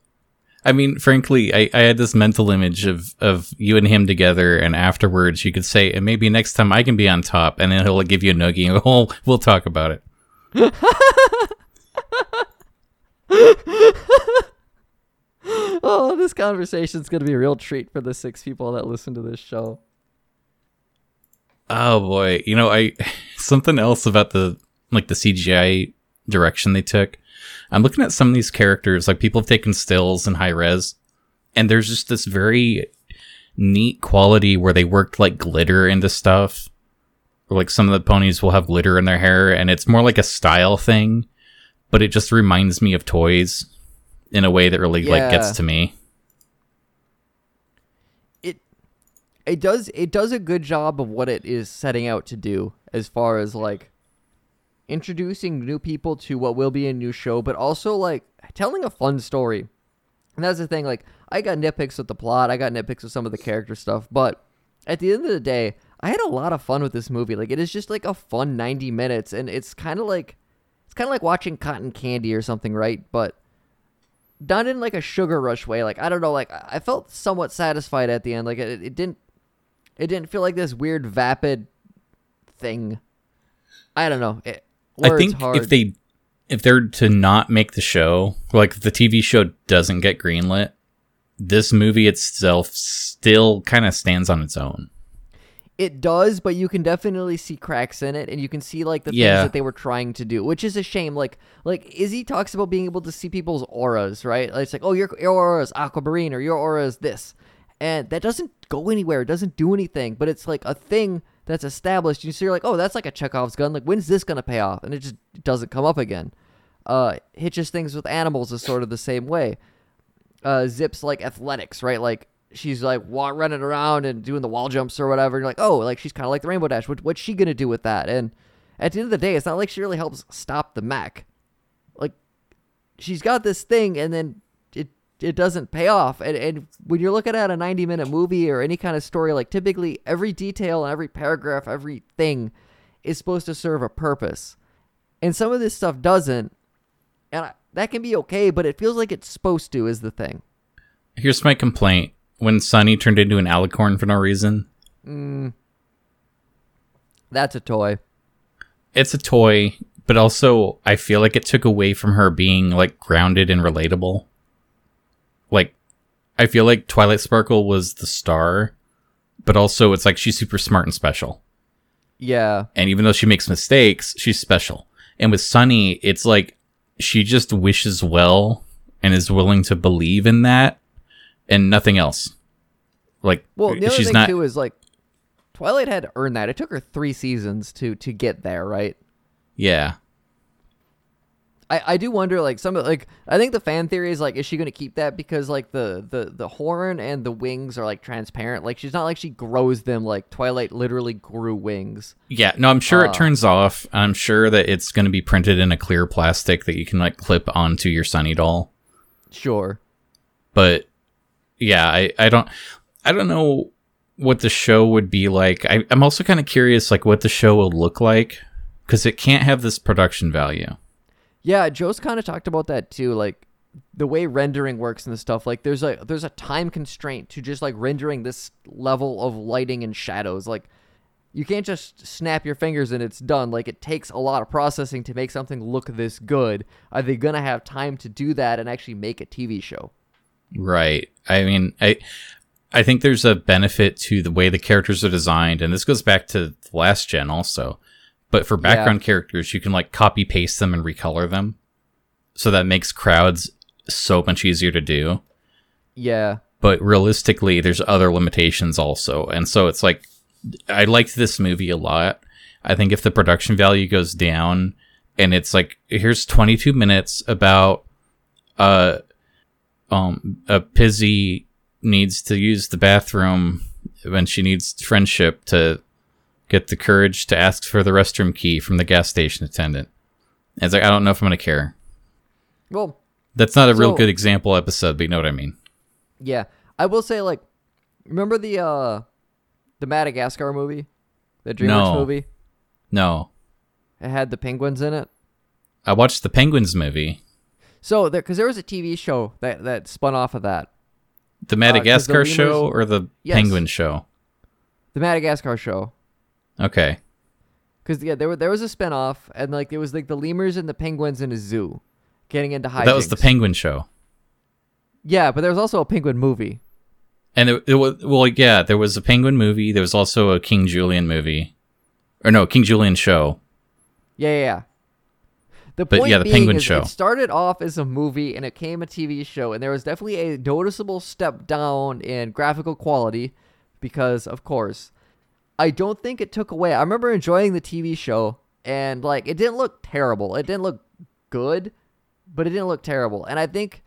I mean, frankly, I, I had this mental image of of you and him together, and afterwards you could say, and maybe next time I can be on top, and then he'll give you a noogie, and we'll we'll talk about it. Oh, this conversation's gonna be a real treat for the six people that listen to this show. Oh boy, you know, I something else about the like the CGI direction they took. I'm looking at some of these characters, like people have taken stills in high res, and there's just this very neat quality where they worked like glitter into stuff. Or like some of the ponies will have glitter in their hair, and it's more like a style thing, but it just reminds me of toys in a way that really like gets to me. it it does it does a good job of what it is setting out to do as far as like introducing new people to what will be a new show but also like telling a fun story. And that's the thing like i got nitpicks with the plot i got nitpicks with some of the character stuff but at the end of the day i had a lot of fun with this movie. Like it is just like a fun 90 minutes and it's kind of like it's kind of like watching cotton candy or something right? But not in like a sugar rush way. Like I don't know, like I felt somewhat satisfied at the end. Like it, it didn't, it didn't feel like this weird vapid thing. I don't know. It, I think if they if they're to not make the show, like if the TV show doesn't get greenlit, this movie itself still kind of stands on its own. It does, but you can definitely see cracks in it, and you can see like the Yeah. things that they were trying to do, which is a shame. Like, like Izzy talks about being able to see people's auras, right? Like, it's like, oh, your your aura is aquamarine, or your aura is this, and that doesn't go anywhere. It doesn't do anything, but it's like a thing that's established. You see, you're like, oh, that's like a Chekhov's gun. Like, when's this gonna pay off? And it just doesn't come up again. Uh, Hitch's things with animals is sort of the same way uh, Zipp's like athletics, right? Like she's like running around and doing the wall jumps or whatever. And you're like, oh, like she's kind of like the Rainbow Dash. What, what's she gonna do with that? And at the end of the day, it's not like she really helps stop the mech. Like she's got this thing, and then it it doesn't pay off. And and when you're looking at a 90 minute movie or any kind of story, like typically every detail and every paragraph, everything is supposed to serve a purpose, and some of this stuff doesn't. And I, that can be okay, but it feels like it's supposed to. Is the thing. Here's my complaint: when Sunny turned into an alicorn for no reason, mm. That's a toy. it's a toy, but also I feel like it took away from her being like grounded and relatable. Like, I feel like Twilight Sparkle was the star, but also it's like she's super smart and special. Yeah. And even though she makes mistakes, she's special. And with Sunny, it's like she just wishes well and is willing to believe in that and nothing else. Like Well, the other she's thing not too is like Twilight had to earn that. It took her three seasons to to get there, right? yeah. I, I do wonder like some of like I think the fan theory is like is she going to keep that because like the the the horn and the wings are like transparent like she's not like she grows them like Twilight literally grew wings. Yeah, no, I'm sure Uh. it turns off. I'm sure that it's going to be printed in a clear plastic that you can like clip onto your Sunny doll. Sure. But yeah, I, I don't I don't know what the show would be like. I, I'm also kind of curious like what the show will look like because it can't have this production value. Yeah, Joe's kind of talked about that too, like the way rendering works and the stuff. Like there's a there's a time constraint to just like rendering this level of lighting and shadows. Like you can't just snap your fingers and it's done. Like it takes a lot of processing to make something look this good. Are they gonna have time to do that and actually make a TV show? Right. I mean, I I think there's a benefit to the way the characters are designed, and this goes back to the last gen also. But for background characters, you can like copy paste them and recolor them, so that makes crowds so much easier to do. Yeah. But realistically, there's other limitations also, and so it's like I liked this movie a lot. I think if the production value goes down, and it's like here's 22 minutes about uh um a Pizzy needs to use the bathroom when she needs friendship to get the courage to ask for the restroom key from the gas station attendant. It's like I don't know if I'm gonna care. Well, That's not a real good example episode, but you know what I mean. yeah. I will say like remember the uh the Madagascar movie? The DreamWorks No. movie? No, It had the penguins in it. I watched the Penguins movie, So there, because there was a TV show that that spun off of that, uh, the Madagascar lemurs- show or the Yes. Penguin show. the Madagascar show. Okay, Because yeah, there were there was a spin off, and like it was like the lemurs and the penguins in a zoo, getting into hijinks. that was the Penguin show. Yeah, but there was also a penguin movie. And it, it was well, yeah. There was a Penguin movie. There was also a King Julien movie, or no, King Julien show. Yeah, yeah. yeah. The But, point yeah, the being Penguin is show. It started off as a movie and it came a TV show, and there was definitely a noticeable step down in graphical quality because, of course, I don't think it took away. I remember enjoying the TV show, and like it didn't look terrible. It didn't look good, but it didn't look terrible. And I think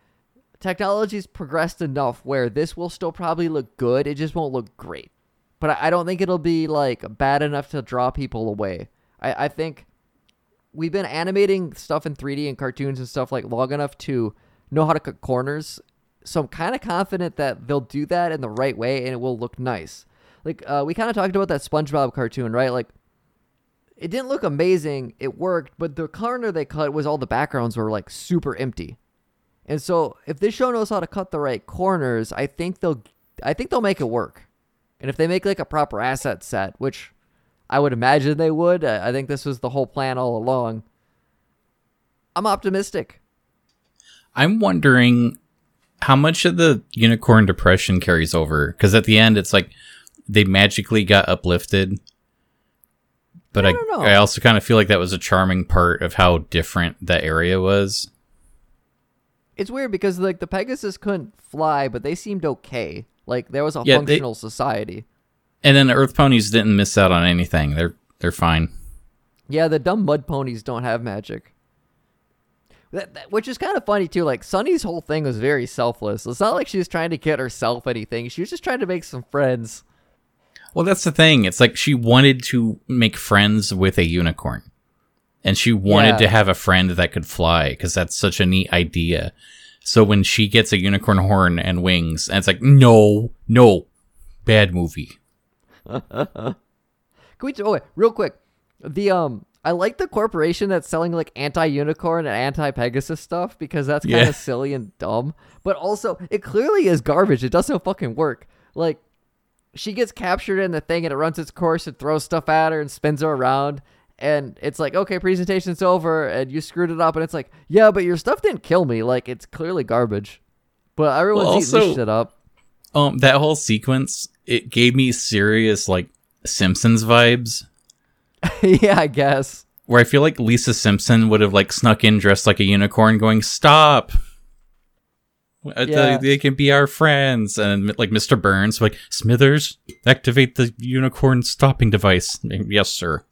technology's progressed enough where this will still probably look good. It just won't look great. But I don't think it'll be like bad enough to draw people away. I, I think we've been animating stuff in 3D and cartoons and stuff like long enough to know how to cut corners. So I'm kind of confident that they'll do that in the right way and it will look nice. Like uh, we kind of talked about that SpongeBob cartoon, right? Like it didn't look amazing. It worked, but the corner they cut was all the backgrounds were like super empty. And so if this show knows how to cut the right corners, I think they'll I think they'll make it work. And if they make like a proper asset set, which I would imagine they would, I think this was the whole plan all along. I'm optimistic. I'm wondering how much of the unicorn depression carries over because at the end it's like they magically got uplifted. But I I, don't know. I also kind of feel like that was a charming part of how different that area was. It's weird because like the Pegasus couldn't fly, but they seemed okay. Like there was a Yeah, they- functional society. And then the Earth ponies didn't miss out on anything. They're they're fine. Yeah, the dumb mud ponies don't have magic. That, that- which is kind of funny too. Like Sunny's whole thing was very selfless. It's not like she was trying to get herself anything. She was just trying to make some friends. Well, that's the thing. It's like she wanted to make friends with a unicorn. And she wanted Yeah. to have a friend that could fly because that's such a neat idea. So when she gets a unicorn horn and wings, and it's like, no, no, bad movie. Can we? Oh, wait, real quick. The um, I like the corporation that's selling like anti-unicorn and anti-Pegasus stuff because that's kind of Yeah. silly and dumb. But also, it clearly is garbage. It doesn't fucking work. Like, she gets captured in the thing and it runs its course and throws stuff at her and spins her around. And it's like, okay, presentation's over, and you screwed it up. And it's like, yeah, but your stuff didn't kill me. Like, it's clearly garbage. But everyone's Well, eating also- this shit up. Um, that whole sequence, it gave me serious like Simpsons vibes. yeah, I guess. Where I feel like Lisa Simpson would have like snuck in dressed like a unicorn, going, "Stop! Uh, they- Yeah. They can be our friends." And like Mr. Burns, like Smithers, activate the unicorn stopping device. Yes, sir.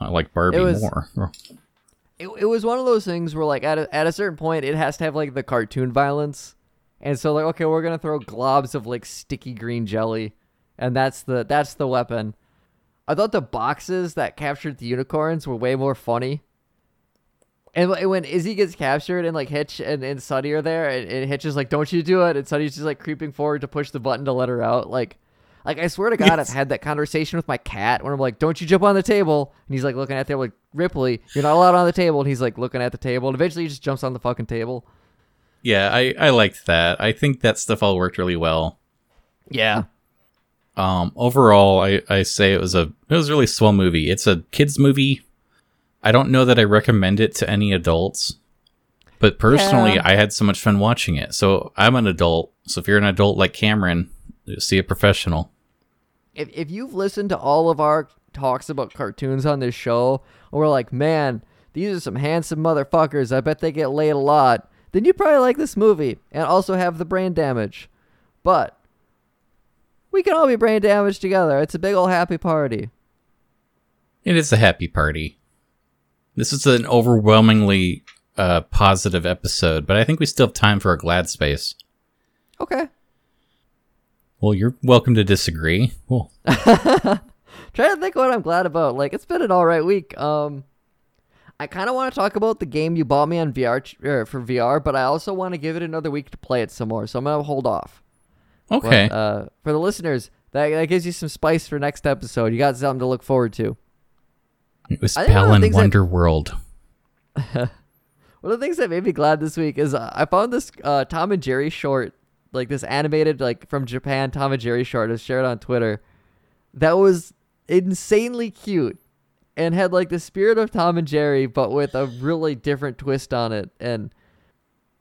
I like Barbie It was- more. it, it was one of those things where like at a, at a certain point it has to have like the cartoon violence and so like okay we're gonna throw globs of like sticky green jelly and that's the that's the weapon i thought the boxes that captured the unicorns were way more funny and when izzy gets captured and like hitch and, and sunny are there and, and hitch is like don't you do it and sunny's just like creeping forward to push the button to let her out like like I swear to God, Yes. I've had that conversation with my cat when I'm like, "Don't you jump on the table?" And he's like looking at the table, like Ripley, you're not allowed on the table. And he's like looking at the table, and eventually he just jumps on the fucking table. Yeah, I, I liked that. I think that stuff all worked really well. Yeah, Um, overall, I, I say it was a it was a really swell movie. It's a kids movie. I don't know that I recommend it to any adults, but personally, Yeah. I had so much fun watching it. So I'm an adult. So if you're an adult like Cameron, see a professional. if if you've listened to all of our talks about cartoons on this show, and we're like, man, these are some handsome motherfuckers. I bet they get laid a lot. Then you probably like this movie and also have the brain damage. But we can all be brain damaged together. It's a big old happy party. It is a happy party. This is an overwhelmingly uh, positive episode, but I think we still have time for a glad space. Okay. Well, you're welcome to disagree. Cool. trying to think what I'm glad about. Like it's been an all right week. Um, I kind of want to talk about the game you bought me on VR ch- er, for VR, but I also want to give it another week to play it some more. So I'm gonna hold off. But, Okay. uh, for the listeners, that that gives you some spice for next episode. You got something to look forward to. it was I think one Palin that- Wonder World. One of the things that made me glad this week is uh, I found this uh, Tom and Jerry short, like this animated, like from Japan Tom and Jerry short, is shared on Twitter. That was insanely cute and had like the spirit of Tom and Jerry, but with a really different twist on it. And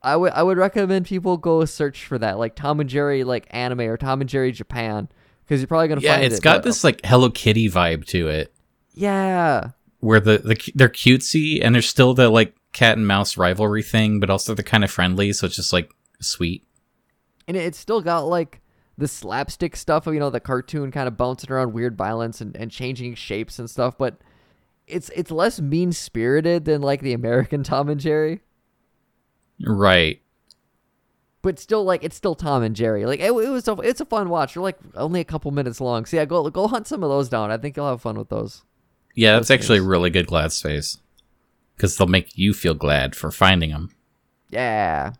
I would I would recommend people go search for that, like Tom and Jerry like anime or Tom and Jerry Japan, because you're probably gonna Yeah, find it's it's got but- this like Hello Kitty vibe to it, yeah. where the, the they're cutesy and there's still the like cat and mouse rivalry thing, but also they're kind of friendly, so it's just like sweet. and it's still got like the slapstick stuff of you know the cartoon kind of bouncing around weird violence and, and changing shapes and stuff but it's it's less mean spirited than like the american tom and jerry. Right. but still like it's still tom and jerry. Like it, it was a, it's a fun watch. They're like only a couple minutes long. So yeah go go hunt some of those down. I think you'll have fun with those. Yeah, that's Listeners. actually a really good glad space. Because they'll make you feel glad for finding them. yeah.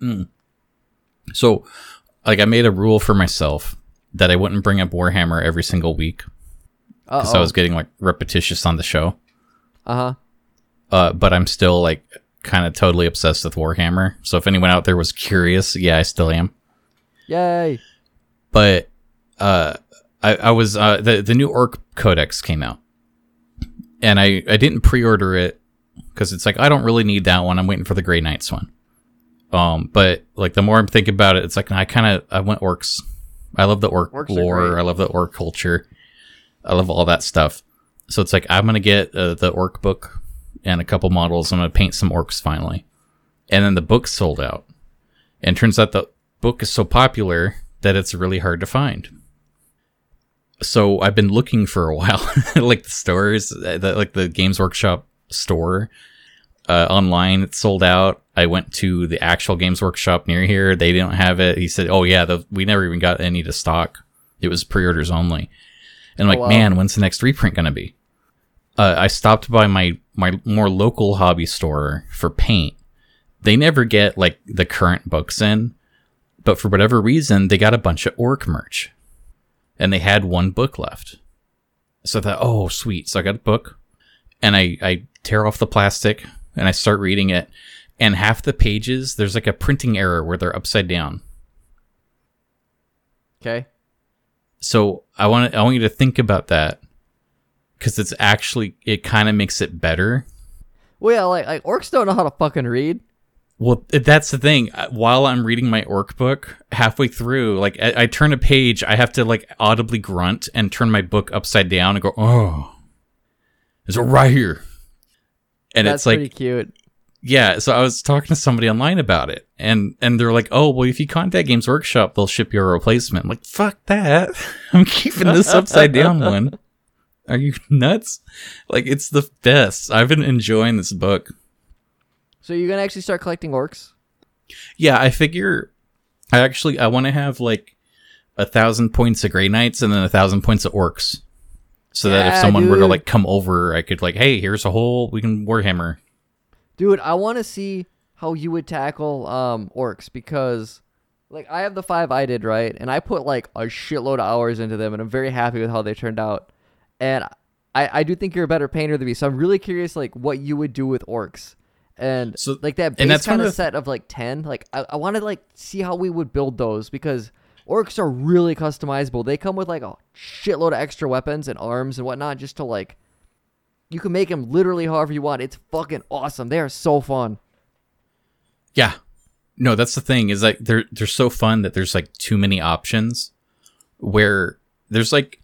Hmm. So, like, I made a rule for myself that I wouldn't bring up Warhammer every single week because I was getting like repetitious on the show. uh-huh Uh, but I'm still like kind of totally obsessed with Warhammer. So if anyone out there was curious, yeah, I still am. yay But uh, I, I was uh, the the new Orc Codex came out, and I I didn't pre-order it because it's like I don't really need that one. I'm waiting for the Grey Knights one. Um, but like the more I'm thinking about it, it's like I kind of I went orcs. I love the orc Orcs lore. I love the orc culture. I love all that stuff. So it's like I'm gonna get uh, the orc book and a couple models. I'm gonna paint some orcs finally, and then the book sold out. And turns out the book is so popular that it's really hard to find. So I've been looking for a while, like the stores, uh, the, like the Games Workshop store uh, online. It's sold out. I went to the actual Games Workshop near here. They didn't have it. He said, "Oh yeah, the, we never even got any to stock. It was pre-orders only." And I'm like, wow. man, when's the next reprint gonna be? Uh, I stopped by my my more local hobby store for paint. They never get like the current books in, but for whatever reason, they got a bunch of orc merch, and they had one book left. So I thought, oh sweet. So I got a book, and I I tear off the plastic and I start reading it, and half the pages there's like a printing error where they're upside down. okay So I want I want you to think about that because it's actually it kind of makes it better. well yeah like, like orcs don't know how to fucking read Well, that's the thing. While I'm reading my orc book, halfway through, like I, I turn a page, I have to like audibly grunt and turn my book upside down and go, "Oh, is it right here?" And that's it's like, pretty cute yeah. So I was talking to somebody online about it, and and they're like, "Oh, well, if you contact Games Workshop, they'll ship you a replacement." I'm like, "Fuck that! I'm keeping this upside down one." Are you nuts? Like it's the best. I've been enjoying this book. So you're gonna actually start collecting orcs? Yeah, I figure I actually I want to have like a thousand points of Grey Knights and then a thousand points of orcs. So that if Yeah, someone were to like come over, I could like, hey, here's a whole we can Warhammer. Dude, I want to see how you would tackle um orcs because like I have the five I did right, and I put like a shitload of hours into them, and I'm very happy with how they turned out. And I I do think you're a better painter than me, so I'm really curious like what you would do with orcs. And So- like that and base that's kind of of set of like ten, like I, I want to like see how we would build those because orcs are really customizable. They come with like a shitload of extra weapons and arms and whatnot, just to like you can make them literally however you want. It's fucking awesome. They are so fun. Yeah. No, that's the thing is like they're they're so fun that there's like too many options where there's like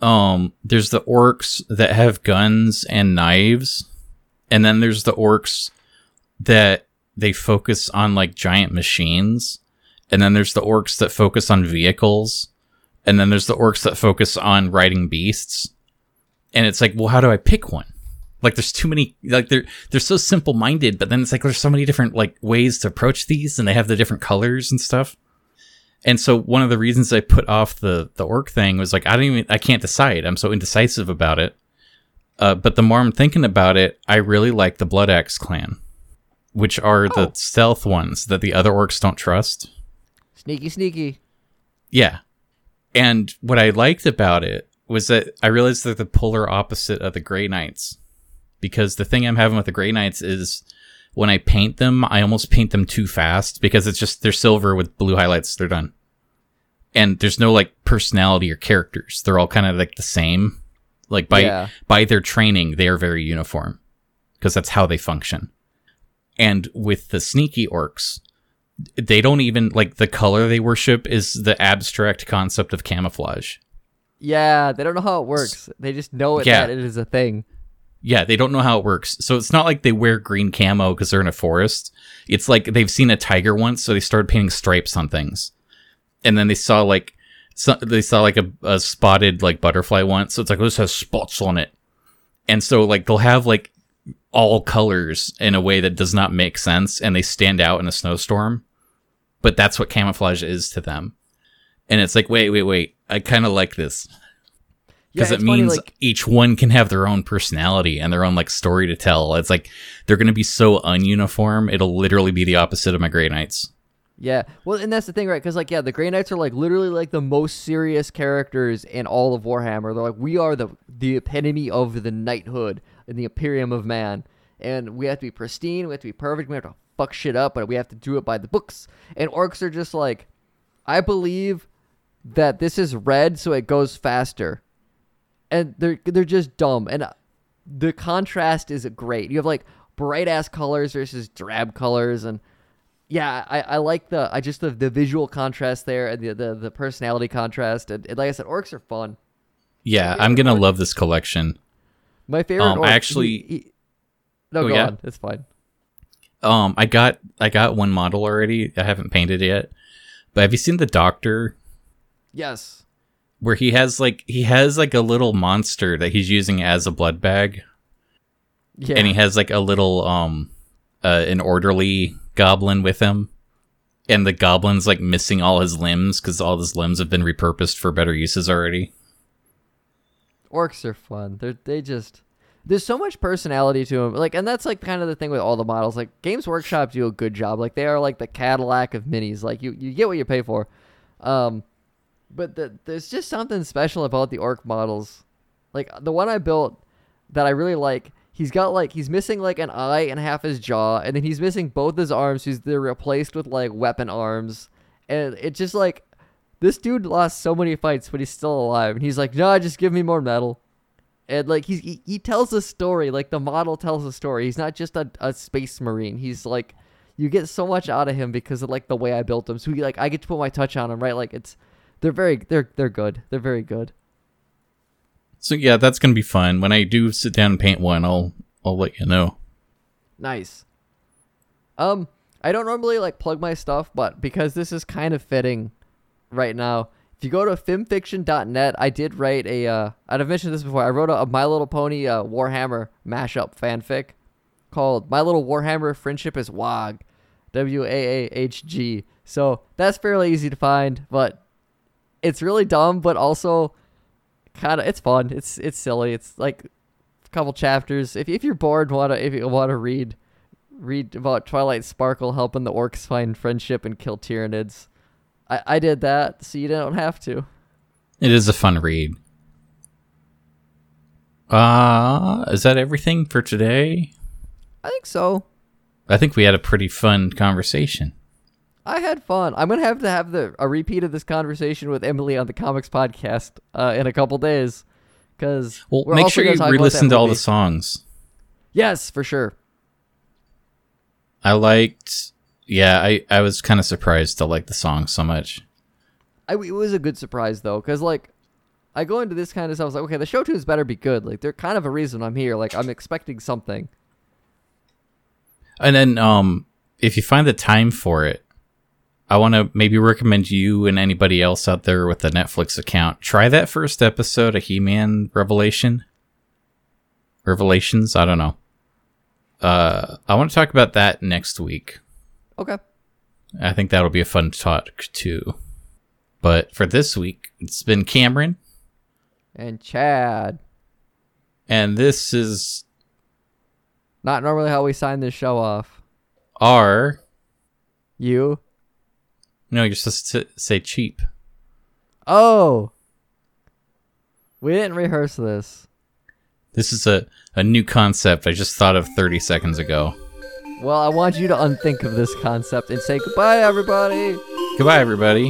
um there's the orcs that have guns and knives and then there's the orcs that they focus on like giant machines and then there's the orcs that focus on vehicles and then there's the orcs that focus on riding beasts and it's like well how do i pick one like there's too many like they're they're so simple minded but then it's like there's so many different like ways to approach these and they have the different colors and stuff and so one of the reasons i put off the the orc thing was like i don't even i can't decide i'm so indecisive about it uh, but the more i'm thinking about it i really like the blood axe clan which are the Oh. stealth ones that the other orcs don't trust Sneaky, sneaky. yeah. And what I liked about it was that I realized they're the polar opposite of the Grey Knights. Because the thing I'm having with the Grey Knights is when I paint them, I almost paint them too fast because it's just they're silver with blue highlights, they're done. And there's no like personality or characters. They're all kind of like the same. Like by Yeah. by their training, they are very uniform because that's how they function. And with the sneaky orcs, they don't even like the color they worship is the abstract concept of camouflage. Yeah, they don't know how it works. They just know it, Yeah. that it is a thing. Yeah, they don't know how it works. So it's not like they wear green camo because they're in a forest. It's like they've seen a tiger once, so they started painting stripes on things. And then they saw like so, they saw like a, a spotted like butterfly once, so it's like oh, this has spots on it. And so like they'll have like all colors in a way that does not make sense and they stand out in a snowstorm. But that's what camouflage is to them. And it's like, wait, wait, wait. I kind of like this because Yeah, it it's funny, means like- each one can have their own personality and their own like story to tell. It's like they're going to be so ununiform. It'll literally be the opposite of my Grey Knights. Yeah, well, and that's the thing, right? Because like, yeah, the Grey Knights are like literally like the most serious characters in all of Warhammer. They're like, we are the the epitome of the knighthood and the Imperium of Man, and we have to be pristine, we have to be perfect, we have to fuck shit up, but we have to do it by the books. And orcs are just like, I believe that this is red, so it goes faster, and they're they're just dumb, and uh, the contrast is great. You have like bright ass colors versus drab colors, and yeah, I, I like the I just the, the visual contrast there and the the, the personality contrast and, and like I said, orcs are fun. Yeah, I'm going to love this collection. My favorite. Um, I actually- he- he- no, Oh, go yeah? on. It's fine. Um, I got I got one model already. I haven't painted it yet. But have you seen the Doctor Yes. where he has like he has like a little monster that he's using as a blood bag Yeah. and he has like a little um uh, an orderly goblin with him and the goblin's like missing all his limbs because all his limbs have been repurposed for better uses already orcs are fun. They're they just there's so much personality to them. Like, and that's like kind of the thing with all the models. Like, Games Workshop do a good job. Like, they are like the Cadillac of minis. Like, you you get what you pay for. Um, but the, there's just something special about the orc models. Like the one I built that I really like. He's got like he's missing like an eye and half his jaw, and then he's missing both his arms. He's they're replaced with like weapon arms, and it's just like this dude lost so many fights, but he's still alive. And he's like, no, just give me more metal. And like he's he, he tells a story, like the model tells a story. He's not just a, a space marine. He's like you get so much out of him because of like the way I built him. So he, like I get to put my touch on him, right? Like it's they're very they're they're good. They're very good. so yeah that's gonna be fun when i do sit down and paint one i'll i'll let you know Nice. Um, I don't normally like plug my stuff, but because this is kind of fitting right now, If you go to fimfiction.net, I did write a. Uh, I've mentioned this before. I wrote a, a My Little Pony uh, Warhammer mashup fanfic called My Little Warhammer Friendship is Wag, W A A H G. So that's fairly easy to find, but it's really dumb, but also kind of it's fun. It's it's silly. It's like a couple chapters. If if you're bored, want to if you want to read read about Twilight Sparkle helping the orcs find friendship and kill Tyranids. I I did that, so you don't have to. It is a fun read. Uh, is that everything for today? I think so. I think we had a pretty fun conversation. I had fun. I'm gonna have to have the a repeat of this conversation with Emily on the comics podcast uh, in a couple days, because Well, make sure you re-listen to all the songs. Yes, for sure. I liked. Yeah, I I was kind of surprised to like the song so much. I, it was a good surprise though, because like I go into this kind of stuff. I was like, okay, the show tunes better be good. Like they're kind of a reason I'm here. Like I'm expecting something. And then, um, if you find the time for it, I want to maybe recommend you and anybody else out there with a Netflix account try that first episode of He-Man Revelation. Revelations, I don't know. Uh, I want to talk about that next week. Okay. I think that'll be a fun talk too. But for this week, it's been Cameron and Chad. And this is not normally how we sign this show off. Are You? No, you're supposed to say cheap. Oh. We didn't rehearse this. This is a, a new concept I just thought of 30 seconds ago. Well, I want you to unthink of this concept and say goodbye, everybody. Goodbye, everybody.